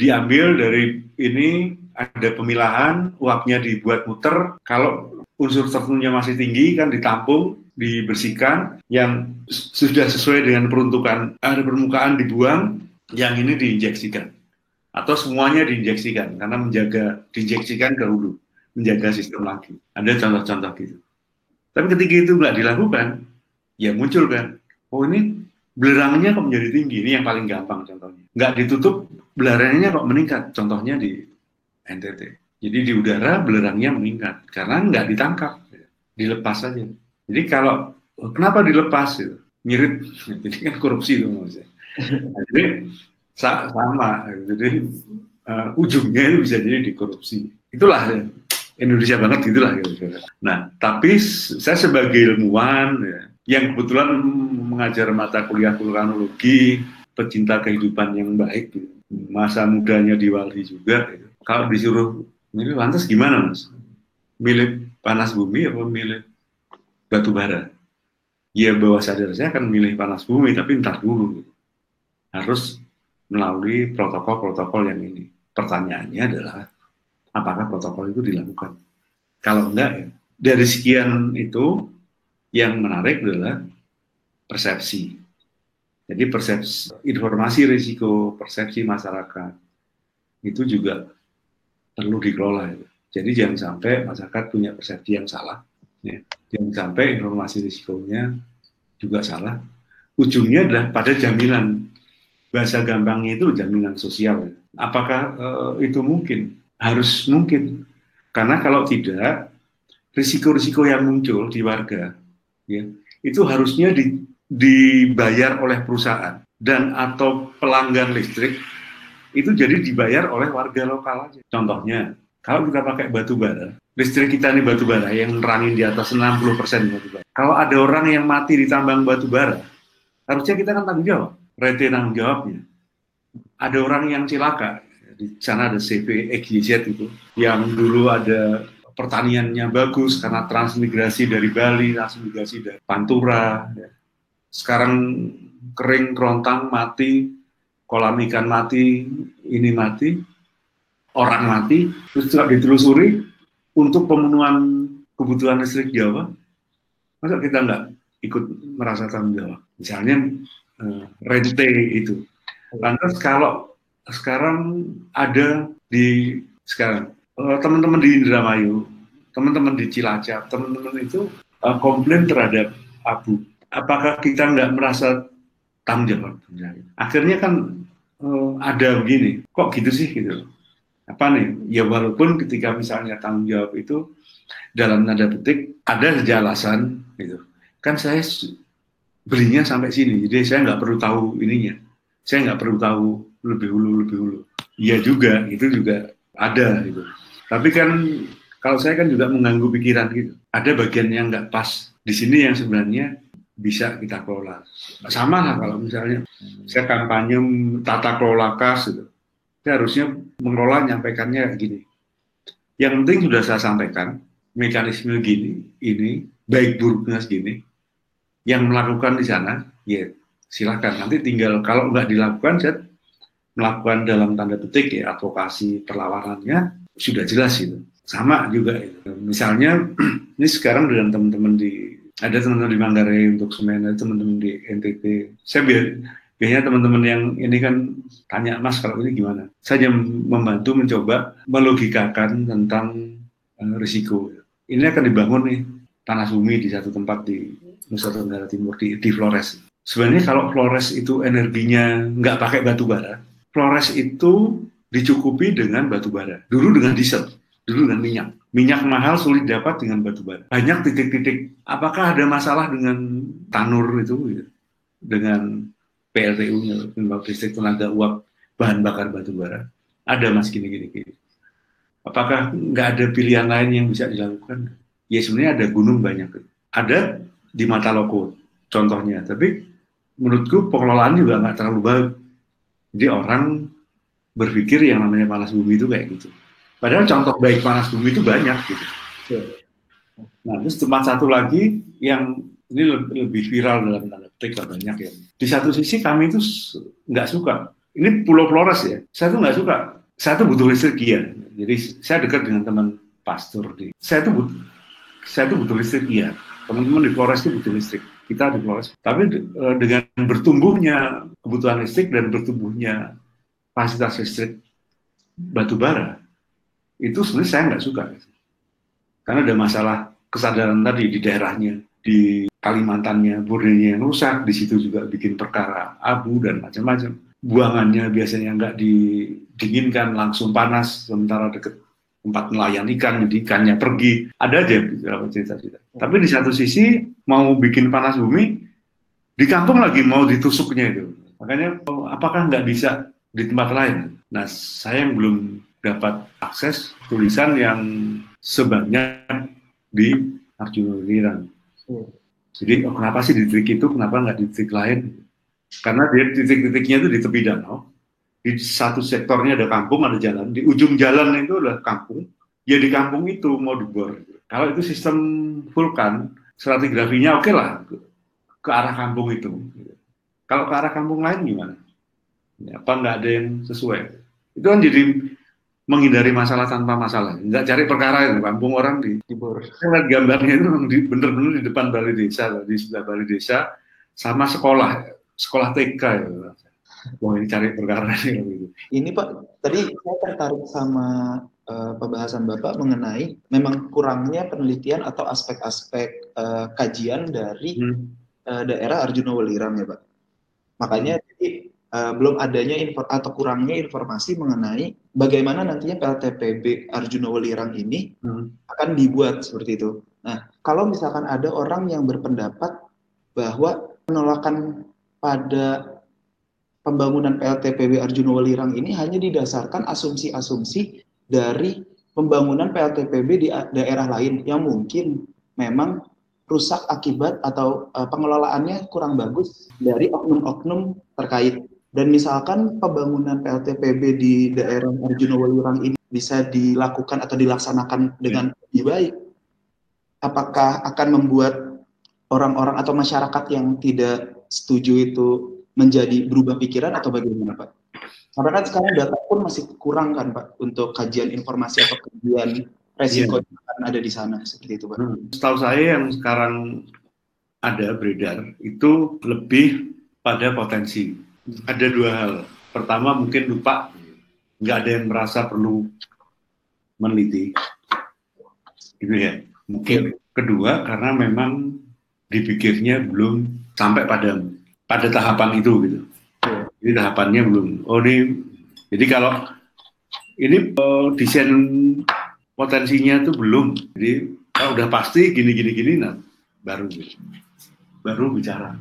[SPEAKER 2] diambil dari ini ada pemilahan, uapnya dibuat muter. Kalau unsur tertentunya masih tinggi kan ditampung, dibersihkan, yang sudah sesuai dengan peruntukan ada permukaan dibuang, yang ini diinjeksikan atau semuanya diinjeksikan karena menjaga diinjeksikan ke hulu, menjaga sistem lagi. Ada contoh-contoh gitu. Tapi ketika itu nggak dilakukan, ya muncul kan, oh ini belerangnya kok menjadi tinggi, ini yang paling gampang contohnya. Nggak ditutup, belerangnya kok meningkat, contohnya di NTT. Jadi di udara belerangnya meningkat, karena nggak ditangkap, dilepas saja. Jadi kalau, kenapa dilepas? Gitu? Mirip, jadi kan korupsi itu maksudnya. Nah, jadi sama, jadi uh, ujungnya itu bisa jadi dikorupsi. Itulah ya. Indonesia banget gitulah gitu. Nah, tapi saya sebagai ilmuwan ya, yang kebetulan mengajar mata kuliah vulkanologi, pecinta kehidupan yang baik, gitu. masa mudanya di Wali juga. Gitu. Kalau disuruh milih lantas gimana mas? Milih panas bumi atau milih batu bara? Ya bawah sadar saya akan milih panas bumi, tapi entar dulu. Gitu. Harus melalui protokol-protokol yang ini. Pertanyaannya adalah apakah protokol itu dilakukan. Kalau enggak, dari sekian itu yang menarik adalah persepsi. Jadi persepsi informasi risiko, persepsi masyarakat itu juga perlu dikelola. Jadi jangan sampai masyarakat punya persepsi yang salah. Ya. Jangan sampai informasi risikonya juga salah. Ujungnya adalah pada jaminan bahasa gampangnya itu jaminan sosial. Apakah uh, itu mungkin? Harus mungkin karena kalau tidak risiko-risiko yang muncul di warga ya itu harusnya di, dibayar oleh perusahaan dan atau pelanggan listrik itu jadi dibayar oleh warga lokal aja. Contohnya, kalau kita pakai batu bara, listrik kita ini batu bara yang nerangin di atas 60% batu bara. Kalau ada orang yang mati di tambang batu bara, harusnya kita kan tanggung jawab, rete tanggung jawabnya. Ada orang yang cilaka, di sana ada CV XYZ itu yang dulu ada pertaniannya bagus karena transmigrasi dari Bali, transmigrasi dari Pantura. Ya. Sekarang kering, kerontang, mati, kolam ikan mati, ini mati, orang mati, terus juga ditelusuri untuk pemenuhan kebutuhan listrik Jawa. Masa kita nggak ikut merasa tanggung jawab? Misalnya uh, rente itu. Lantas kalau sekarang ada di sekarang uh, teman-teman di Indramayu teman-teman di Cilacap, teman-teman itu uh, komplain terhadap abu. Apakah kita nggak merasa tanggung jawab? Akhirnya kan uh, ada begini, kok gitu sih gitu. Apa nih? Ya walaupun ketika misalnya tanggung jawab itu dalam tanda petik ada saja alasan gitu. Kan saya belinya sampai sini, jadi saya nggak perlu tahu ininya. Saya nggak perlu tahu lebih hulu lebih hulu. Iya juga, itu juga ada gitu. Tapi kan kalau saya kan juga mengganggu pikiran gitu. Ada bagian yang nggak pas di sini yang sebenarnya bisa kita kelola. Sama lah kalau misalnya saya kampanye tata kelola kas gitu. Saya harusnya mengelola nyampaikannya gini. Yang penting sudah saya sampaikan, mekanisme gini, ini, baik buruknya segini, yang melakukan di sana, ya silakan. Nanti tinggal kalau nggak dilakukan, saya melakukan dalam tanda petik ya advokasi perlawanannya sudah jelas itu sama juga itu. Misalnya ini sekarang dengan teman-teman di ada teman-teman di Manggarai untuk semen, ada teman-teman di NTT. Saya biar biasanya teman-teman yang ini kan tanya Mas kalau ini gimana? Saya membantu mencoba melogikakan tentang uh, risiko. Ini akan dibangun nih tanah bumi di satu tempat di Nusa Tenggara Timur di, di Flores. Sebenarnya kalau Flores itu energinya nggak pakai batu bara, Flores itu dicukupi dengan batu bara. Dulu dengan diesel dulu dengan minyak. Minyak mahal sulit dapat dengan batu bara. Banyak titik-titik. Apakah ada masalah dengan tanur itu, gitu? dengan PLTU-nya, listrik tenaga uap bahan bakar batu bara? Ada mas gini-gini. Apakah nggak ada pilihan lain yang bisa dilakukan? Ya sebenarnya ada gunung banyak. Ada di mata loko contohnya. Tapi menurutku pengelolaan juga nggak terlalu baik. Jadi orang berpikir yang namanya panas bumi itu kayak gitu Padahal contoh baik panas bumi itu banyak gitu. Nah, terus tempat satu lagi yang ini lebih viral dalam tanda petik banyak ya. Di satu sisi kami itu nggak suka. Ini Pulau Flores ya. Saya tuh nggak suka. Saya tuh butuh listrik ya. Jadi saya dekat dengan teman pastor di. Saya tuh butuh, saya tuh butuh listrik ya. Teman-teman di Flores itu butuh listrik. Kita di Flores. Tapi eh, dengan bertumbuhnya kebutuhan listrik dan bertumbuhnya fasilitas listrik batu bara, itu sebenarnya saya nggak suka. Karena ada masalah kesadaran tadi di daerahnya, di Kalimantannya, Borneo yang rusak, di situ juga bikin perkara abu dan macam-macam. Buangannya biasanya nggak didinginkan, langsung panas, sementara deket tempat nelayan ikan, jadi ikannya pergi. Ada aja cerita-cerita. Tapi di satu sisi, mau bikin panas bumi, di kampung lagi mau ditusuknya itu. Makanya apakah nggak bisa di tempat lain? Nah, saya yang belum dapat akses tulisan yang sebanyak di Arjuna. Hmm. Jadi oh, kenapa sih di titik itu, kenapa nggak di titik lain? Karena di titik-titiknya itu di tepi danau. Di satu sektornya ada kampung, ada jalan. Di ujung jalan itu adalah kampung. Ya di kampung itu mau dibor. Kalau itu sistem vulkan, stratigrafinya oke okay lah ke, arah kampung itu. Kalau ke arah kampung lain gimana? Ya, apa nggak ada yang sesuai? Itu kan jadi menghindari masalah tanpa masalah. Nggak cari perkara itu, kampung orang di Timur. Saya lihat gambarnya itu benar-benar di depan balai desa, di sebelah balai desa, sama sekolah, sekolah TK. Ya. Wah ini cari perkara ini.
[SPEAKER 1] Ini Pak, tadi saya tertarik sama uh, pembahasan Bapak mengenai memang kurangnya penelitian atau aspek-aspek uh, kajian dari hmm. uh, daerah Arjuna Welirang ya Pak. Makanya jadi uh, belum adanya info atau kurangnya informasi mengenai bagaimana nantinya PLTPB Arjuna Welirang ini hmm. akan dibuat seperti itu. Nah, kalau misalkan ada orang yang berpendapat bahwa penolakan pada pembangunan PLTPB Arjuna Welirang ini hanya didasarkan asumsi-asumsi dari pembangunan PLTPB di daerah lain yang mungkin memang rusak akibat atau uh, pengelolaannya kurang bagus dari oknum-oknum terkait. Dan misalkan pembangunan PLTPB di daerah Arjuna Welirang ini bisa dilakukan atau dilaksanakan dengan ya. lebih baik, apakah akan membuat orang-orang atau masyarakat yang tidak setuju itu menjadi berubah pikiran atau bagaimana Pak? Karena kan sekarang data pun masih kurang kan Pak untuk kajian informasi atau kajian resiko yeah. yang ada di sana seperti itu Pak.
[SPEAKER 2] Hmm. Setahu saya yang sekarang ada beredar itu lebih pada potensi ada dua hal. Pertama mungkin lupa, nggak ada yang merasa perlu meneliti. Gitu ya. Mungkin kedua karena memang dipikirnya belum sampai pada pada tahapan itu gitu.
[SPEAKER 1] Iya.
[SPEAKER 2] Jadi tahapannya belum. Oh ini jadi kalau ini uh, desain potensinya itu belum. Jadi kalau udah pasti gini gini gini nah baru baru bicara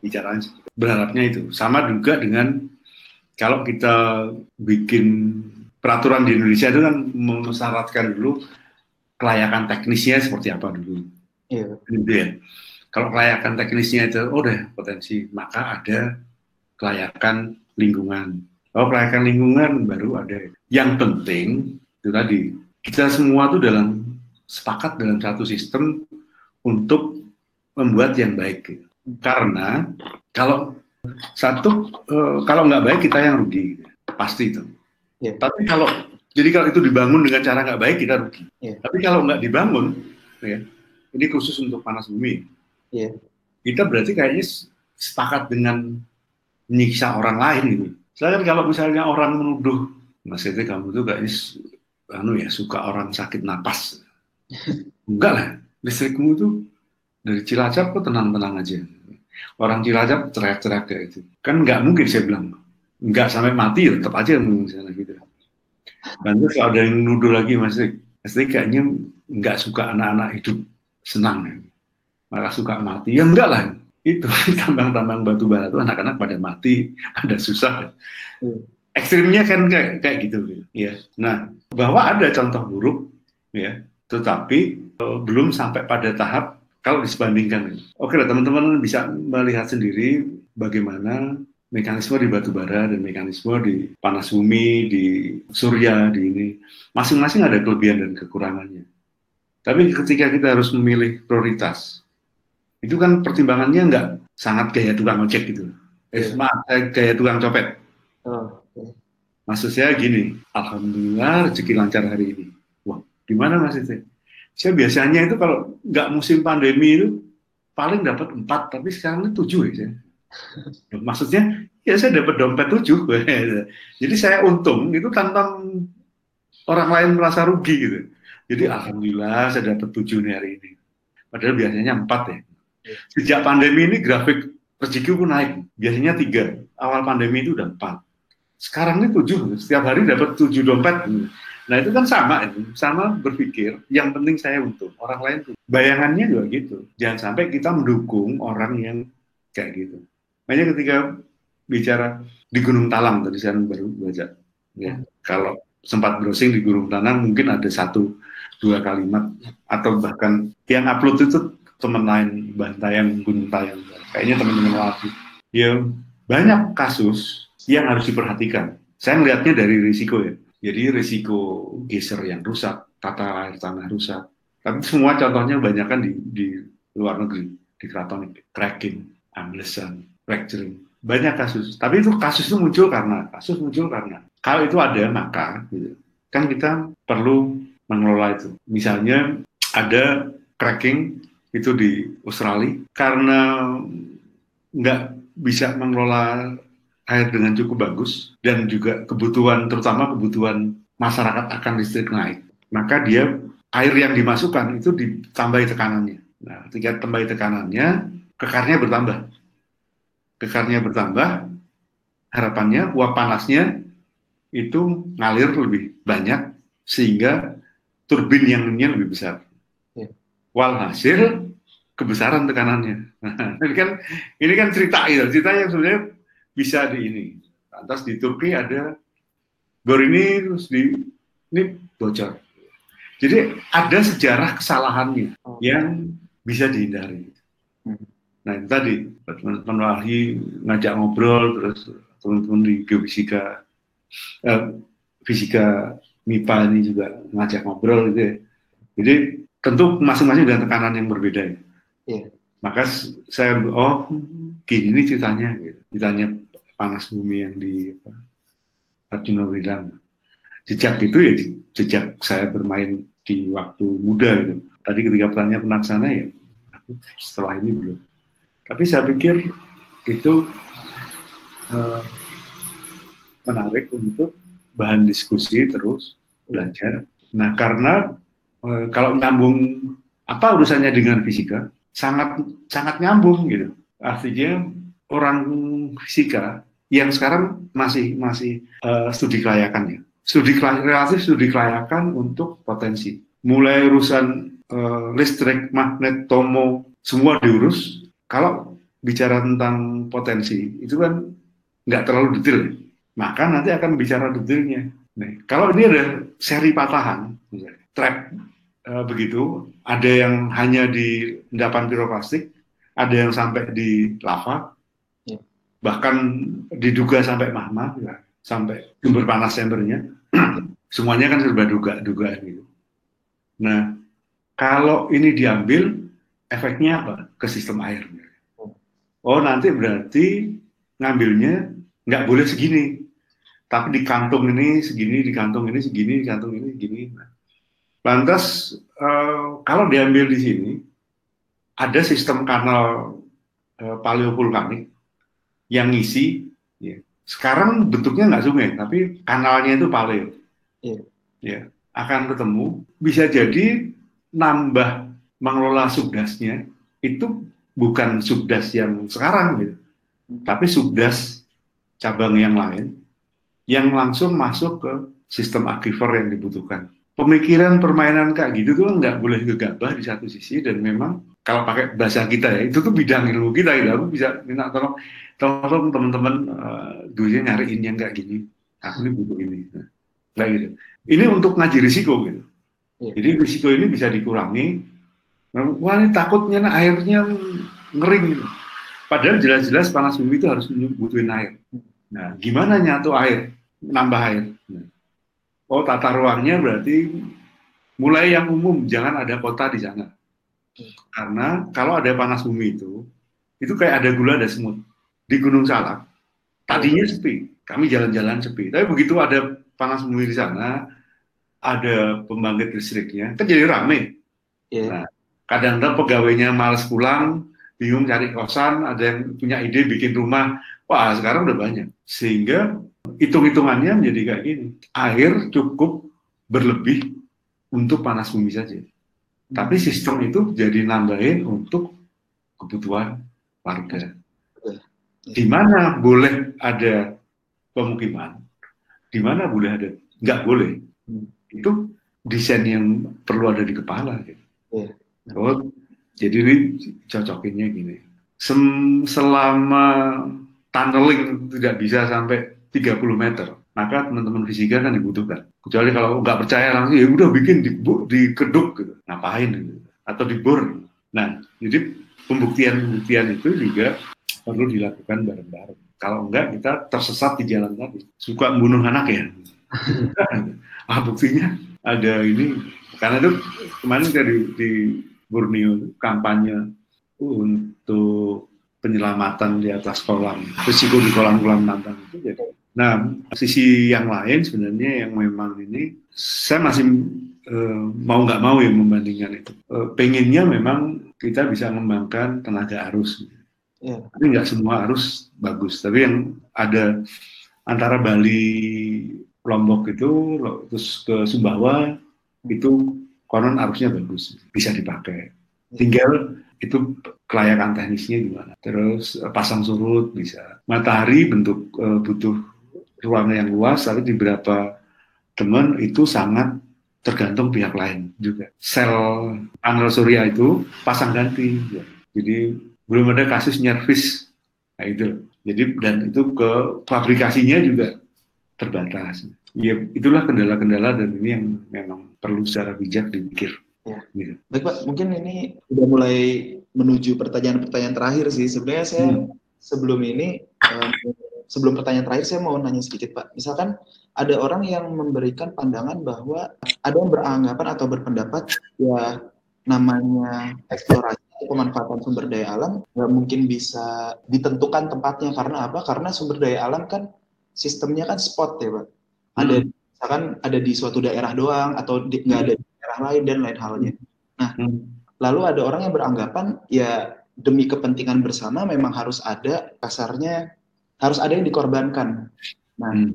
[SPEAKER 2] bicara berharapnya itu sama juga dengan kalau kita bikin peraturan di Indonesia itu kan mensyaratkan dulu kelayakan teknisnya seperti apa dulu.
[SPEAKER 1] Iya.
[SPEAKER 2] Gitu ya. Kalau kelayakan teknisnya itu oh deh potensi, maka ada kelayakan lingkungan. Kalau kelayakan lingkungan baru ada. Yang penting itu tadi kita semua tuh dalam sepakat dalam satu sistem untuk membuat yang baik. Karena kalau satu eh, kalau nggak baik kita yang rugi, pasti itu.
[SPEAKER 1] Iya.
[SPEAKER 2] Tapi kalau jadi kalau itu dibangun dengan cara nggak baik kita rugi.
[SPEAKER 1] Iya.
[SPEAKER 2] Tapi kalau nggak dibangun, ya, ini khusus untuk panas bumi.
[SPEAKER 1] Iya.
[SPEAKER 2] Kita berarti kayaknya sepakat dengan menyiksa orang lain gitu. Saya kalau misalnya orang menuduh, Mas Ete kamu tuh kayaknya anu ya suka orang sakit napas. Enggak lah, listrikmu tuh dari Cilacap kok tenang-tenang aja. Orang Cilacap teriak-teriak kayak itu. Kan nggak mungkin saya bilang, nggak sampai mati ya tetap aja misalnya gitu. Dan terus kalau ada yang nuduh lagi Mas Rik kayaknya nggak suka anak-anak hidup senang Malah suka mati. Ya enggak lah. Itu tambang-tambang batu bara itu anak-anak pada mati, pada susah.
[SPEAKER 1] Hmm.
[SPEAKER 2] Ekstrimnya kan kayak, kayak gitu. Ya. Nah, bahwa ada contoh buruk, ya, tetapi eh, belum sampai pada tahap kalau disebandingkan. Oke lah teman-teman bisa melihat sendiri bagaimana mekanisme di batu bara dan mekanisme di panas bumi, di surya, di ini. Masing-masing ada kelebihan dan kekurangannya. Tapi ketika kita harus memilih prioritas, itu kan pertimbangannya nggak sangat gaya tukang ojek gitu. Eh,
[SPEAKER 1] Iya.
[SPEAKER 2] maaf, eh, gaya tukang copet.
[SPEAKER 1] Oh, oke.
[SPEAKER 2] Maksud saya gini, Alhamdulillah rezeki lancar hari ini. Wah, gimana Mas Ite? Saya biasanya itu kalau nggak musim pandemi itu paling dapat empat, tapi sekarang itu tujuh ya. saya. Maksudnya, ya saya dapat dompet tujuh. Jadi saya untung itu tanpa orang lain merasa rugi gitu. Jadi Alhamdulillah saya dapat tujuh nih hari ini. Padahal biasanya empat ya. Sejak pandemi ini grafik rezeki pun naik. Biasanya tiga. Awal pandemi itu udah empat sekarang ini tujuh, setiap hari dapat tujuh dompet. Nah itu kan sama, sama berpikir. Yang penting saya untung, orang lain tuh. Bayangannya juga gitu. Jangan sampai kita mendukung orang yang kayak gitu. Makanya ketika bicara di Gunung Talang tadi saya baru baca, ya kalau sempat browsing di Gunung Talang mungkin ada satu dua kalimat atau bahkan yang upload itu teman lain Bantayang Gunung Tayang, kayaknya teman-teman Wafi. Ya banyak kasus yang harus diperhatikan. Saya melihatnya dari risiko ya. Jadi risiko geser yang rusak, tata air tanah rusak. Tapi semua contohnya banyak kan di, di luar negeri, di keraton cracking, amblesan, fracturing. Banyak kasus. Tapi itu kasus itu muncul karena kasus muncul karena kalau itu ada maka gitu, kan kita perlu mengelola itu. Misalnya ada cracking itu di Australia. Karena nggak bisa mengelola air dengan cukup bagus dan juga kebutuhan terutama kebutuhan masyarakat akan listrik naik. Maka dia air yang dimasukkan itu ditambahi tekanannya. Nah ketika tambahi tekanannya kekarnya bertambah. Kekarnya bertambah harapannya uap panasnya itu ngalir lebih banyak sehingga turbin yang lebih besar. Walhasil kebesaran tekanannya ini kan ini kan cerita ya cerita yang sebenarnya bisa di ini. Lantas di Turki ada gor ini terus di ini bocor. Jadi ada sejarah kesalahannya
[SPEAKER 1] Oh.
[SPEAKER 2] yang bisa dihindari.
[SPEAKER 1] Hmm.
[SPEAKER 2] Nah itu tadi teman-teman Wahyu ngajak ngobrol terus teman-teman di geofisika, eh, fisika MIPA ini juga ngajak ngobrol gitu ya. Jadi tentu masing-masing dengan tekanan yang berbeda ya.
[SPEAKER 1] Iya.
[SPEAKER 2] Maka saya oh gini ceritanya gitu. Ceritanya panas bumi yang di apa, Arjuna Wilang. Jejak itu ya je- jejak saya bermain di waktu muda gitu. Tadi ketika pertanyaan penaksana ya setelah ini belum. Tapi saya pikir itu eh, menarik untuk bahan diskusi terus belajar. Nah karena eh, kalau nyambung apa urusannya dengan fisika? Sangat sangat nyambung gitu. Artinya orang fisika yang sekarang masih masih uh, studi kelayakannya. Studi relatif studi kelayakan untuk potensi. Mulai urusan uh, listrik, magnet, tomo, semua diurus. Kalau bicara tentang potensi, itu kan nggak terlalu detail. Maka nanti akan bicara detailnya. Nih, kalau ini ada seri patahan, trap uh, begitu, ada yang hanya di endapan piroklastik, ada yang sampai di lava, ya. bahkan diduga sampai magma, ya, sampai sumber panas chambernya, semuanya kan serba duga dugaan gitu. Nah, kalau ini diambil, efeknya apa ke sistem air? Oh, nanti berarti ngambilnya nggak boleh segini, tapi di kantung ini segini, di kantung ini segini, di kantung ini segini. Nah, lantas uh, kalau diambil di sini ada sistem kanal uh, paleovulkanik yang ngisi, ya. sekarang bentuknya nggak sungai, tapi kanalnya itu paleo, yeah. ya akan ketemu. Bisa jadi nambah mengelola subdasnya itu bukan subdas yang sekarang gitu, tapi subdas cabang yang lain yang langsung masuk ke sistem aquifer yang dibutuhkan. Pemikiran permainan kayak gitu tuh nggak boleh gegabah di satu sisi dan memang kalau pakai bahasa kita ya itu tuh bidang ilmu kita gitu. Aku bisa minta tolong tolong teman-teman uh, dulunya nyariin yang kayak gini. Aku ini butuh ini. Nah, kayak gitu. Ini untuk ngaji risiko gitu. Ya. Jadi risiko ini bisa dikurangi. Nah, wah ini takutnya nah, airnya ngering gitu. Padahal jelas-jelas panas bumi itu harus butuhin air. Nah, gimana nyatu air? nambah air. Oh, tata ruangnya berarti mulai yang umum, jangan ada kota di sana. Karena kalau ada panas bumi itu, itu kayak ada gula, ada semut. Di Gunung Salak, tadinya sepi, kami jalan-jalan sepi. Tapi begitu ada panas bumi di sana, ada pembangkit listriknya, kan jadi rame. Yeah. Nah, kadang-kadang pegawainya males pulang, bingung cari kosan, ada yang punya ide bikin rumah. Wah, sekarang udah banyak. Sehingga hitung-hitungannya menjadi kayak gini. Air cukup berlebih untuk panas bumi saja. Tapi sistem itu jadi nambahin untuk kebutuhan warga. Di mana boleh ada pemukiman, di mana boleh ada, nggak boleh. Itu desain yang perlu ada di kepala. Gitu. Oh, jadi ini cocokinnya gini. Sem selama tunneling tidak bisa sampai 30 meter, maka teman-teman fisika kan dibutuhkan. Kecuali kalau nggak percaya langsung, ya udah bikin di, di keduk gitu. Ngapain gitu. Atau dibor. Nah, jadi pembuktian-pembuktian itu juga perlu dilakukan bareng-bareng. Kalau enggak, kita tersesat di jalan tadi. Suka membunuh anak ya. ah, buktinya ada ini. Karena itu kemarin dari di Borneo kampanye untuk penyelamatan di atas kolam, risiko di kolam-kolam nambang itu jadi Nah, sisi yang lain sebenarnya yang memang ini saya masih uh, mau nggak mau ya membandingkan itu. Uh, pengennya memang kita bisa mengembangkan tenaga arus. Yeah. Tapi nggak semua arus bagus. Tapi yang ada antara Bali, Lombok itu, terus ke Sumbawa itu konon arusnya bagus, bisa dipakai. Ya. Tinggal itu kelayakan teknisnya gimana. Terus pasang surut bisa. Matahari bentuk uh, butuh ruang yang luas, tapi di beberapa teman itu sangat tergantung pihak lain juga. Sel panel surya itu pasang ganti, ya. jadi belum ada kasus nyervis, nah itu. Jadi dan itu ke fabrikasinya juga terbatas. Ya itulah kendala-kendala dan ini yang memang perlu secara bijak dipikir.
[SPEAKER 1] Ya. Gitu. Baik Pak, mungkin ini sudah mulai menuju pertanyaan-pertanyaan terakhir sih. Sebenarnya saya hmm. sebelum ini um, sebelum pertanyaan terakhir saya mau nanya sedikit Pak. Misalkan ada orang yang memberikan pandangan bahwa ada yang beranggapan atau berpendapat ya namanya eksplorasi pemanfaatan sumber daya alam nggak mungkin bisa ditentukan tempatnya karena apa? Karena sumber daya alam kan sistemnya kan spot ya Pak. Ada hmm. misalkan ada di suatu daerah doang atau nggak ada di daerah lain dan lain halnya. Nah, hmm. lalu ada orang yang beranggapan ya demi kepentingan bersama memang harus ada kasarnya harus ada yang dikorbankan. Nah, hmm.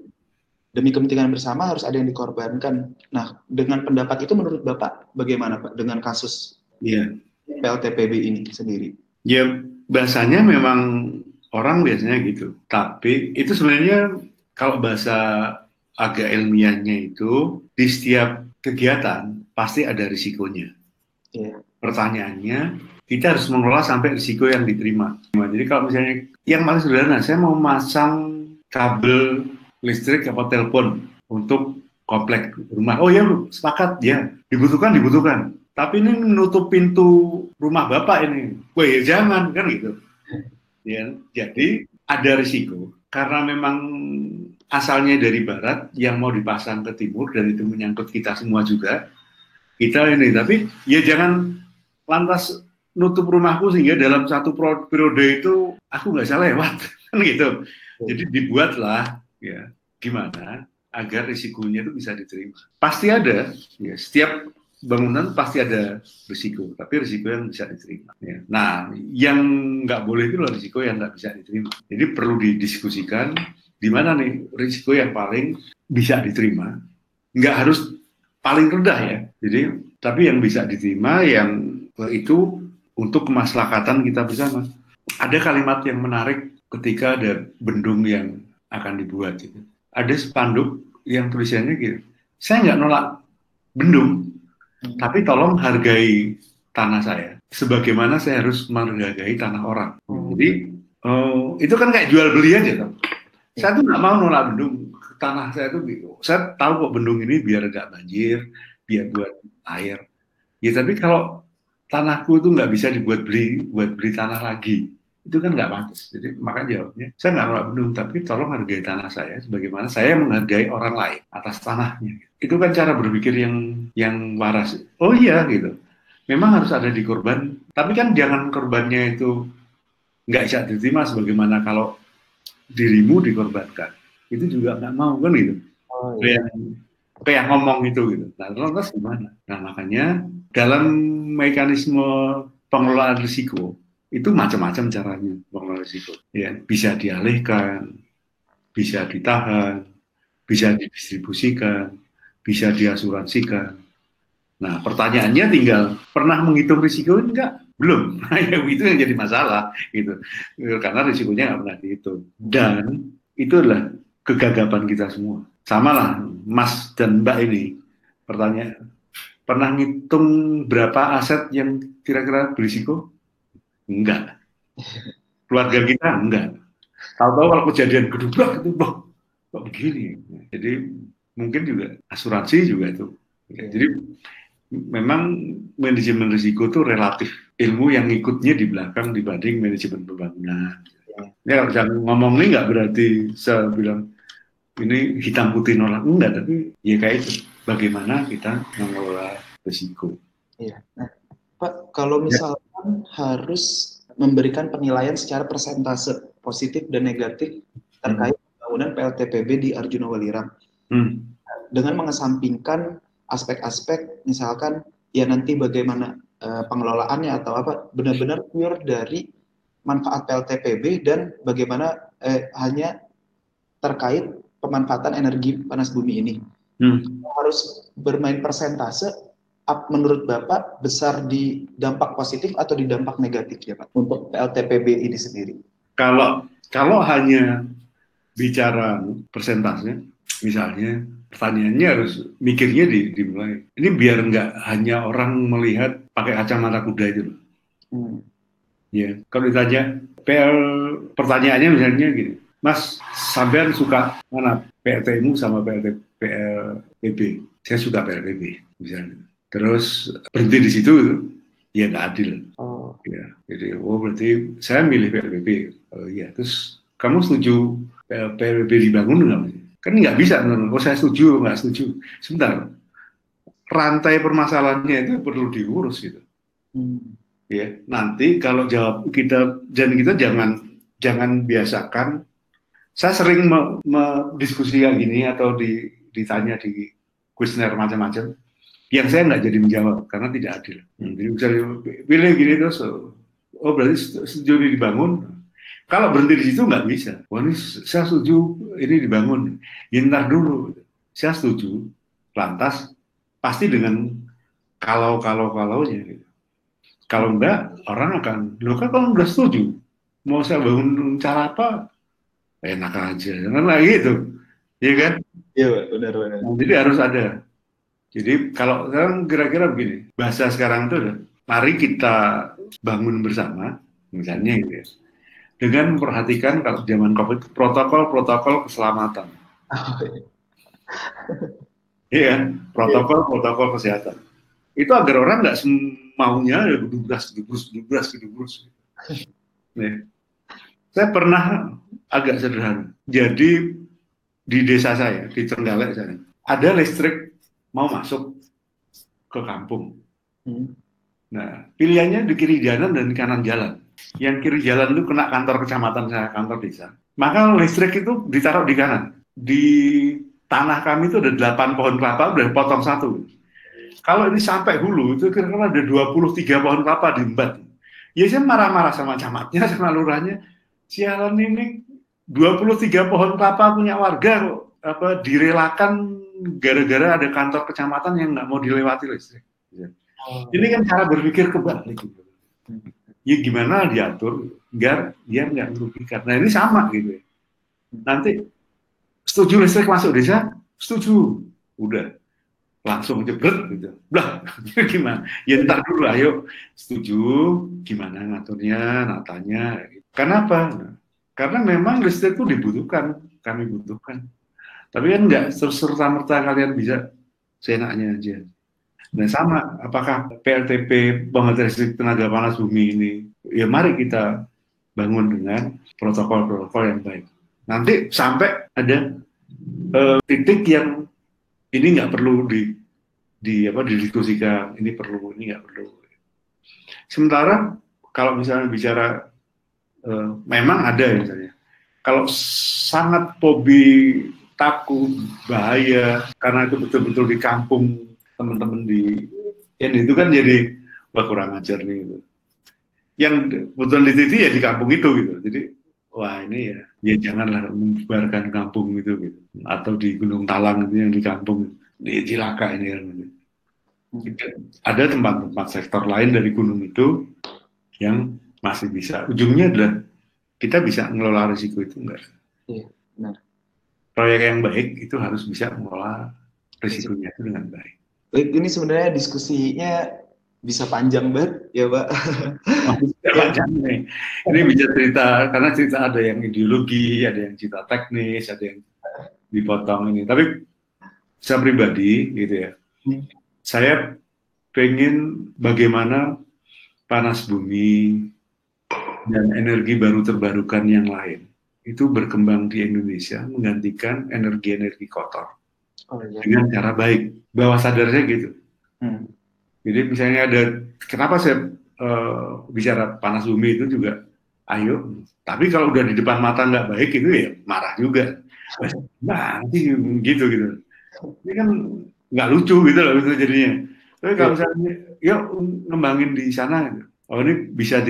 [SPEAKER 1] demi kepentingan bersama harus ada yang dikorbankan. Nah, dengan pendapat itu menurut Bapak bagaimana Pak dengan kasus
[SPEAKER 2] Iya.
[SPEAKER 1] PLTPB ini sendiri?
[SPEAKER 2] Ya bahasanya memang orang biasanya gitu. Tapi itu sebenarnya kalau bahasa agak ilmiahnya itu di setiap kegiatan pasti ada risikonya.
[SPEAKER 1] Iya.
[SPEAKER 2] Pertanyaannya kita harus mengelola sampai risiko yang diterima. Jadi kalau misalnya yang paling sederhana, saya mau masang kabel listrik atau telepon untuk komplek rumah. Oh ya, sepakat ya, dibutuhkan dibutuhkan. Tapi ini menutup pintu rumah bapak ini. Wah ya jangan kan gitu. Ya, jadi ada risiko karena memang asalnya dari barat yang mau dipasang ke timur dan itu menyangkut kita semua juga. Kita ini tapi ya jangan lantas nutup rumahku sehingga dalam satu periode itu aku nggak bisa lewat kan gitu. Jadi dibuatlah ya gimana agar risikonya itu bisa diterima. Pasti ada ya setiap bangunan pasti ada risiko, tapi risiko yang bisa diterima. Ya. Nah, yang nggak boleh itu adalah risiko yang nggak bisa diterima. Jadi perlu didiskusikan di mana nih risiko yang paling bisa diterima. Nggak harus paling rendah ya. Jadi, tapi yang bisa diterima yang itu untuk kemaslahatan kita bersama. Ada kalimat yang menarik ketika ada bendung yang akan dibuat. Gitu. Ada spanduk yang tulisannya gitu. Saya nggak nolak bendung, tapi tolong hargai tanah saya. Sebagaimana saya harus menghargai tanah orang.
[SPEAKER 1] Hmm.
[SPEAKER 2] Jadi oh, itu kan kayak jual beli aja toh. Saya tuh nggak mau nolak bendung. Tanah saya tuh, saya tahu kok bendung ini biar nggak banjir, biar buat air. Ya tapi kalau tanahku itu nggak bisa dibuat beli, buat beli tanah lagi, itu kan nggak pantas. Jadi maka jawabnya, saya nggak nolak bendung, tapi tolong hargai tanah saya, sebagaimana saya menghargai orang lain atas tanahnya. Itu kan cara berpikir yang yang waras. Oh iya gitu. Memang harus ada di korban, tapi kan jangan korbannya itu nggak bisa diterima sebagaimana kalau dirimu dikorbankan. Itu juga nggak mau kan gitu.
[SPEAKER 1] Oh,
[SPEAKER 2] Kayak kayak ngomong itu gitu. Nah, lantas gimana? Nah, makanya dalam mekanisme pengelolaan risiko itu macam-macam caranya pengelolaan risiko. Ya, bisa dialihkan, bisa ditahan, bisa didistribusikan, bisa diasuransikan. Nah, pertanyaannya tinggal pernah menghitung risiko enggak? Belum. Nah, itu yang jadi masalah gitu. Karena risikonya nggak pernah dihitung. Dan itu adalah kegagapan kita semua. Sama lah, Mas dan Mbak ini. Pertanyaan, pernah ngitung berapa aset yang kira-kira berisiko? Enggak. Keluarga kita enggak. Tahu-tahu kalau kejadian gedubrak itu, loh, kok begini? Jadi mungkin juga asuransi juga itu. Ya, jadi memang manajemen risiko itu relatif. Ilmu yang ikutnya di belakang dibanding manajemen pembangunan. Ya kalau jangan ngomong ini nggak berarti saya bilang ini hitam putih nolak enggak, tapi ya kayak itu. Bagaimana kita mengelola risiko.
[SPEAKER 1] Iya. Nah, Pak, kalau misalkan harus memberikan penilaian secara persentase positif dan negatif terkait pembangunan PLTPB di Arjuna Welirang
[SPEAKER 2] Hmm.
[SPEAKER 1] dengan mengesampingkan aspek-aspek misalkan ya nanti bagaimana eh, pengelolaannya atau apa benar-benar pure dari manfaat PLTPB dan bagaimana eh, hanya terkait pemanfaatan energi panas bumi ini
[SPEAKER 2] Hmm.
[SPEAKER 1] harus bermain persentase menurut Bapak besar di dampak positif atau di dampak negatif ya Pak untuk PLTPB ini sendiri
[SPEAKER 2] Kalau kalau hanya bicara persentase, misalnya pertanyaannya harus mikirnya di, dimulai. Ini biar nggak hanya orang melihat pakai kacamata kuda itu. loh.
[SPEAKER 1] Hmm.
[SPEAKER 2] Ya, kalau ditanya PL pertanyaannya misalnya gini, Mas, sampean suka mana PLTmu sama PLT, PLTB? Saya suka PLTB, misalnya. Terus berhenti di situ, ya nggak adil.
[SPEAKER 1] Oh,
[SPEAKER 2] Ya, jadi oh berarti saya milih PLBB. Oh iya, terus kamu setuju PL PLBB dibangun nggak? Kan nggak bisa, oh saya setuju, nggak setuju. Sebentar, rantai permasalahannya itu perlu diurus gitu.
[SPEAKER 1] hmm.
[SPEAKER 2] Ya, nanti kalau jawab kita dan kita jangan jangan biasakan. Saya sering me- mendiskusi kayak gini atau di, ditanya di kuesioner macam-macam yang saya nggak jadi menjawab karena tidak adil. Hmm, Jadi misalnya pilih gini terus, oh berarti setuju dibangun. Kalau berhenti di situ nggak bisa. Wah ini saya setuju ini dibangun. Ya, dulu. Saya setuju. Lantas pasti dengan kalau kalau kalaunya. Gitu. Kalau enggak orang akan, lo kan kalau udah setuju, mau saya bangun cara apa, enak aja, kan lagi itu, iya kan?
[SPEAKER 1] Iya benar benar.
[SPEAKER 2] Nah, jadi harus ada. Jadi kalau sekarang kira-kira begini, bahasa sekarang itu mari kita bangun bersama, misalnya gitu ya dengan memperhatikan kalau zaman COVID protokol-protokol keselamatan. Iya. iya, protokol-protokol kesehatan. Itu agar orang nggak maunya ya gedubras, gedubras, gedubras, gedubras. Ya. Saya pernah agak sederhana. Jadi di desa saya, di Trenggalek saya, ada listrik mau masuk ke kampung. Hmm. Nah, pilihannya di kiri jalan dan di kanan jalan yang kiri jalan itu kena kantor kecamatan saya, kantor desa. Maka listrik itu ditaruh di kanan. Di tanah kami itu ada 8 pohon kelapa, udah potong satu. Kalau ini sampai hulu, itu kira-kira ada 23 pohon kelapa di embat. Ya saya marah-marah sama camatnya, sama lurahnya. Sialan ini 23 pohon kelapa punya warga kok apa direlakan gara-gara ada kantor kecamatan yang nggak mau dilewati listrik. Oh. Ini kan cara berpikir kebalik. Gitu ya gimana diatur biar dia nggak merugikan. Nah ini sama gitu ya. Nanti setuju listrik masuk desa, setuju, udah langsung jebret gitu. Lah gimana? Ya ntar dulu ayo setuju gimana ngaturnya, natanya. Kenapa? Karena memang listrik itu dibutuhkan, kami butuhkan. Tapi kan nggak serta merta kalian bisa seenaknya aja. Nah sama, apakah PLTP pembangkit listrik tenaga panas bumi ini, ya mari kita bangun dengan protokol-protokol yang baik. Nanti sampai ada uh, titik yang ini nggak perlu di di apa didiskusikan, ini perlu, ini nggak perlu. Sementara kalau misalnya bicara uh, memang ada ya misalnya, kalau sangat hobi takut bahaya karena itu betul-betul di kampung teman-teman di yang itu kan jadi wah kurang ajar nih gitu. Yang betul di TV ya di kampung itu gitu. Jadi wah ini ya ya janganlah membubarkan kampung itu gitu. Atau di Gunung Talang itu yang di kampung ini cilaka ini kan. Ada tempat-tempat sektor lain dari gunung itu yang masih bisa. Ujungnya adalah kita bisa mengelola risiko itu enggak. Iya, benar. Proyek yang baik itu harus bisa mengelola risikonya itu dengan baik.
[SPEAKER 1] Baik, ini sebenarnya diskusinya bisa panjang banget ya Pak.
[SPEAKER 2] bisa panjang nih. Ini bisa cerita karena cerita ada yang ideologi, ada yang cerita teknis, ada yang dipotong ini. Tapi saya pribadi gitu ya, hmm. saya pengen bagaimana panas bumi dan energi baru terbarukan yang lain itu berkembang di Indonesia menggantikan energi-energi kotor oh, iya. dengan cara baik bawah sadarnya gitu. Hmm. Jadi misalnya ada kenapa saya uh, bicara panas bumi itu juga ayo. Tapi kalau udah di depan mata nggak baik itu ya marah juga. Nah, nanti gitu gitu. Ini kan nggak lucu gitu loh itu jadinya. Tapi kalau iya. misalnya yuk ngembangin di sana, oh ini bisa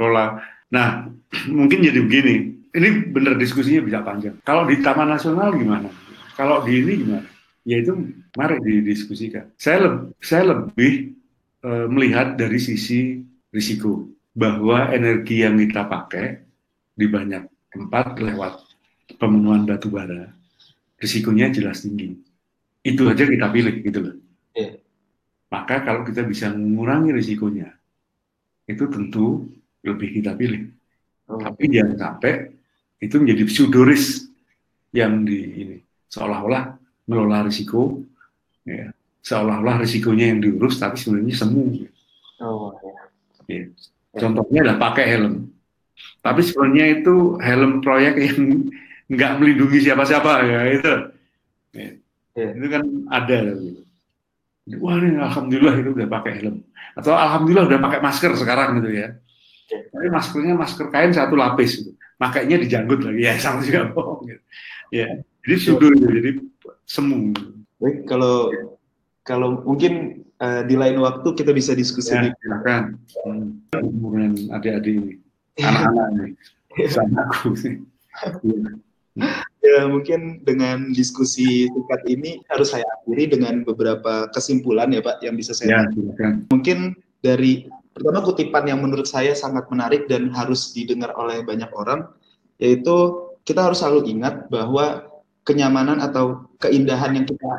[SPEAKER 2] dikelola. Nah, mungkin jadi begini. Ini bener diskusinya bisa panjang. Kalau di Taman Nasional gimana? Kalau di ini gimana? yaitu mari didiskusikan. Saya, le saya lebih e, melihat dari sisi risiko bahwa energi yang kita pakai di banyak tempat lewat pemenuhan batu bara, risikonya jelas tinggi. Itu aja kita pilih gitu loh. Yeah. Maka kalau kita bisa mengurangi risikonya, itu tentu lebih kita pilih. Oh. Tapi jangan sampai itu menjadi pseudoris yang di ini seolah-olah mengelola risiko, ya, seolah-olah risikonya yang diurus, tapi sebenarnya semu. Oh, ya. ya. Contohnya adalah pakai helm. Tapi sebenarnya itu helm proyek yang nggak melindungi siapa-siapa ya itu. Ya. Ya. Itu kan ada. Gitu. Wah ini alhamdulillah itu udah pakai helm. Atau alhamdulillah udah pakai masker sekarang gitu ya. Tapi maskernya masker kain satu lapis gitu. Makanya dijanggut lagi ya sama juga bohong gitu. Ya. Jadi sudah jadi semu.
[SPEAKER 1] Baik, kalau kalau mungkin uh, di lain waktu kita bisa diskusi. Ya,
[SPEAKER 2] silakan. Hmm. Hubungan adik-adik ini, anak-anak ini. sama aku sih.
[SPEAKER 1] ya mungkin dengan diskusi singkat ini harus saya akhiri dengan beberapa kesimpulan ya Pak yang bisa saya
[SPEAKER 2] ya,
[SPEAKER 1] mungkin dari pertama kutipan yang menurut saya sangat menarik dan harus didengar oleh banyak orang yaitu kita harus selalu ingat bahwa kenyamanan atau keindahan yang kita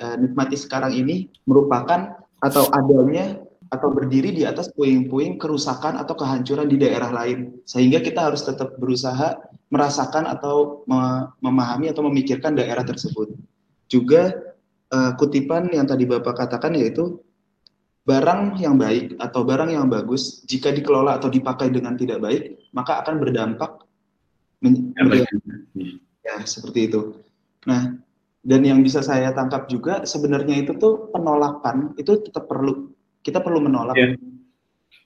[SPEAKER 1] uh, nikmati sekarang ini merupakan atau adanya atau berdiri di atas puing-puing kerusakan atau kehancuran di daerah lain sehingga kita harus tetap berusaha merasakan atau memahami atau memikirkan daerah tersebut. Juga uh, kutipan yang tadi Bapak katakan yaitu barang yang baik atau barang yang bagus jika dikelola atau dipakai dengan tidak baik maka akan berdampak ya, ya seperti itu. Nah, dan yang bisa saya tangkap juga sebenarnya itu tuh penolakan itu tetap perlu kita perlu menolak yeah.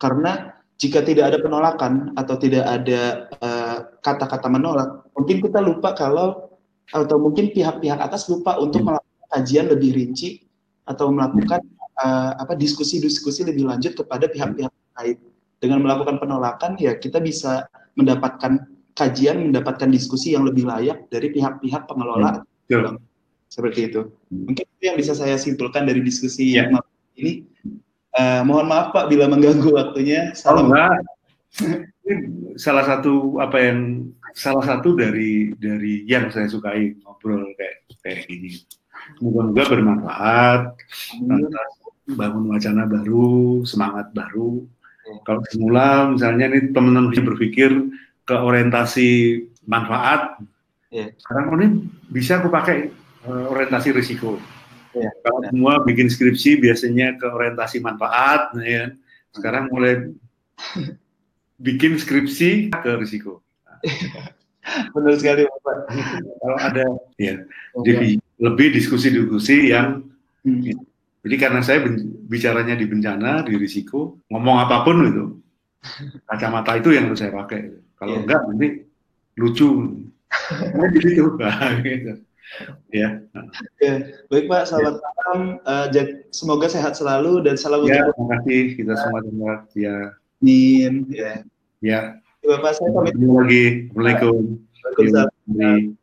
[SPEAKER 1] karena jika tidak ada penolakan atau tidak ada eh, kata-kata uh, menolak, mungkin kita lupa kalau atau mungkin pihak-pihak atas lupa untuk yeah. melakukan kajian lebih rinci atau melakukan uh, apa diskusi-diskusi lebih lanjut kepada pihak-pihak terkait. Dengan melakukan penolakan ya kita bisa mendapatkan kajian, mendapatkan diskusi yang lebih layak dari pihak-pihak pengelola. Yeah. Seperti itu. Hmm. Mungkin itu yang bisa saya simpulkan dari diskusi yeah. ini. Uh, mohon maaf Pak bila mengganggu waktunya.
[SPEAKER 2] Salam. Oh, enggak. Ini salah satu apa yang salah satu dari dari yang saya sukai ngobrol kayak kayak gini. Moga-moga bermanfaat, bangun wacana baru, semangat baru. Kalau semula misalnya nih teman-teman berpikir ke orientasi manfaat, yeah. sekarang ini bisa aku pakai uh, orientasi risiko. Ya, Kalau ya. semua bikin skripsi biasanya ke orientasi manfaat, ya. Sekarang mulai bikin skripsi ke risiko.
[SPEAKER 1] Benar sekali, Pak.
[SPEAKER 2] Kalau ada, ya, jadi lebih diskusi-diskusi yang hmm. Jadi karena saya bicaranya di bencana, di risiko, ngomong apa pun itu, kacamata itu yang harus saya pakai. Kalau yeah. enggak nanti lucu. Nah, gitu. gitu.
[SPEAKER 1] Ya. Oke, baik Pak, selamat ya. malam. Uh, semoga sehat selalu dan salam
[SPEAKER 2] ya, terima kasih kita semua dengar. Ya.
[SPEAKER 1] Amin. Ya.
[SPEAKER 2] Ya.
[SPEAKER 1] Bapak saya pamit.
[SPEAKER 2] lagi. Assalamualaikum. Waalaikumsalam.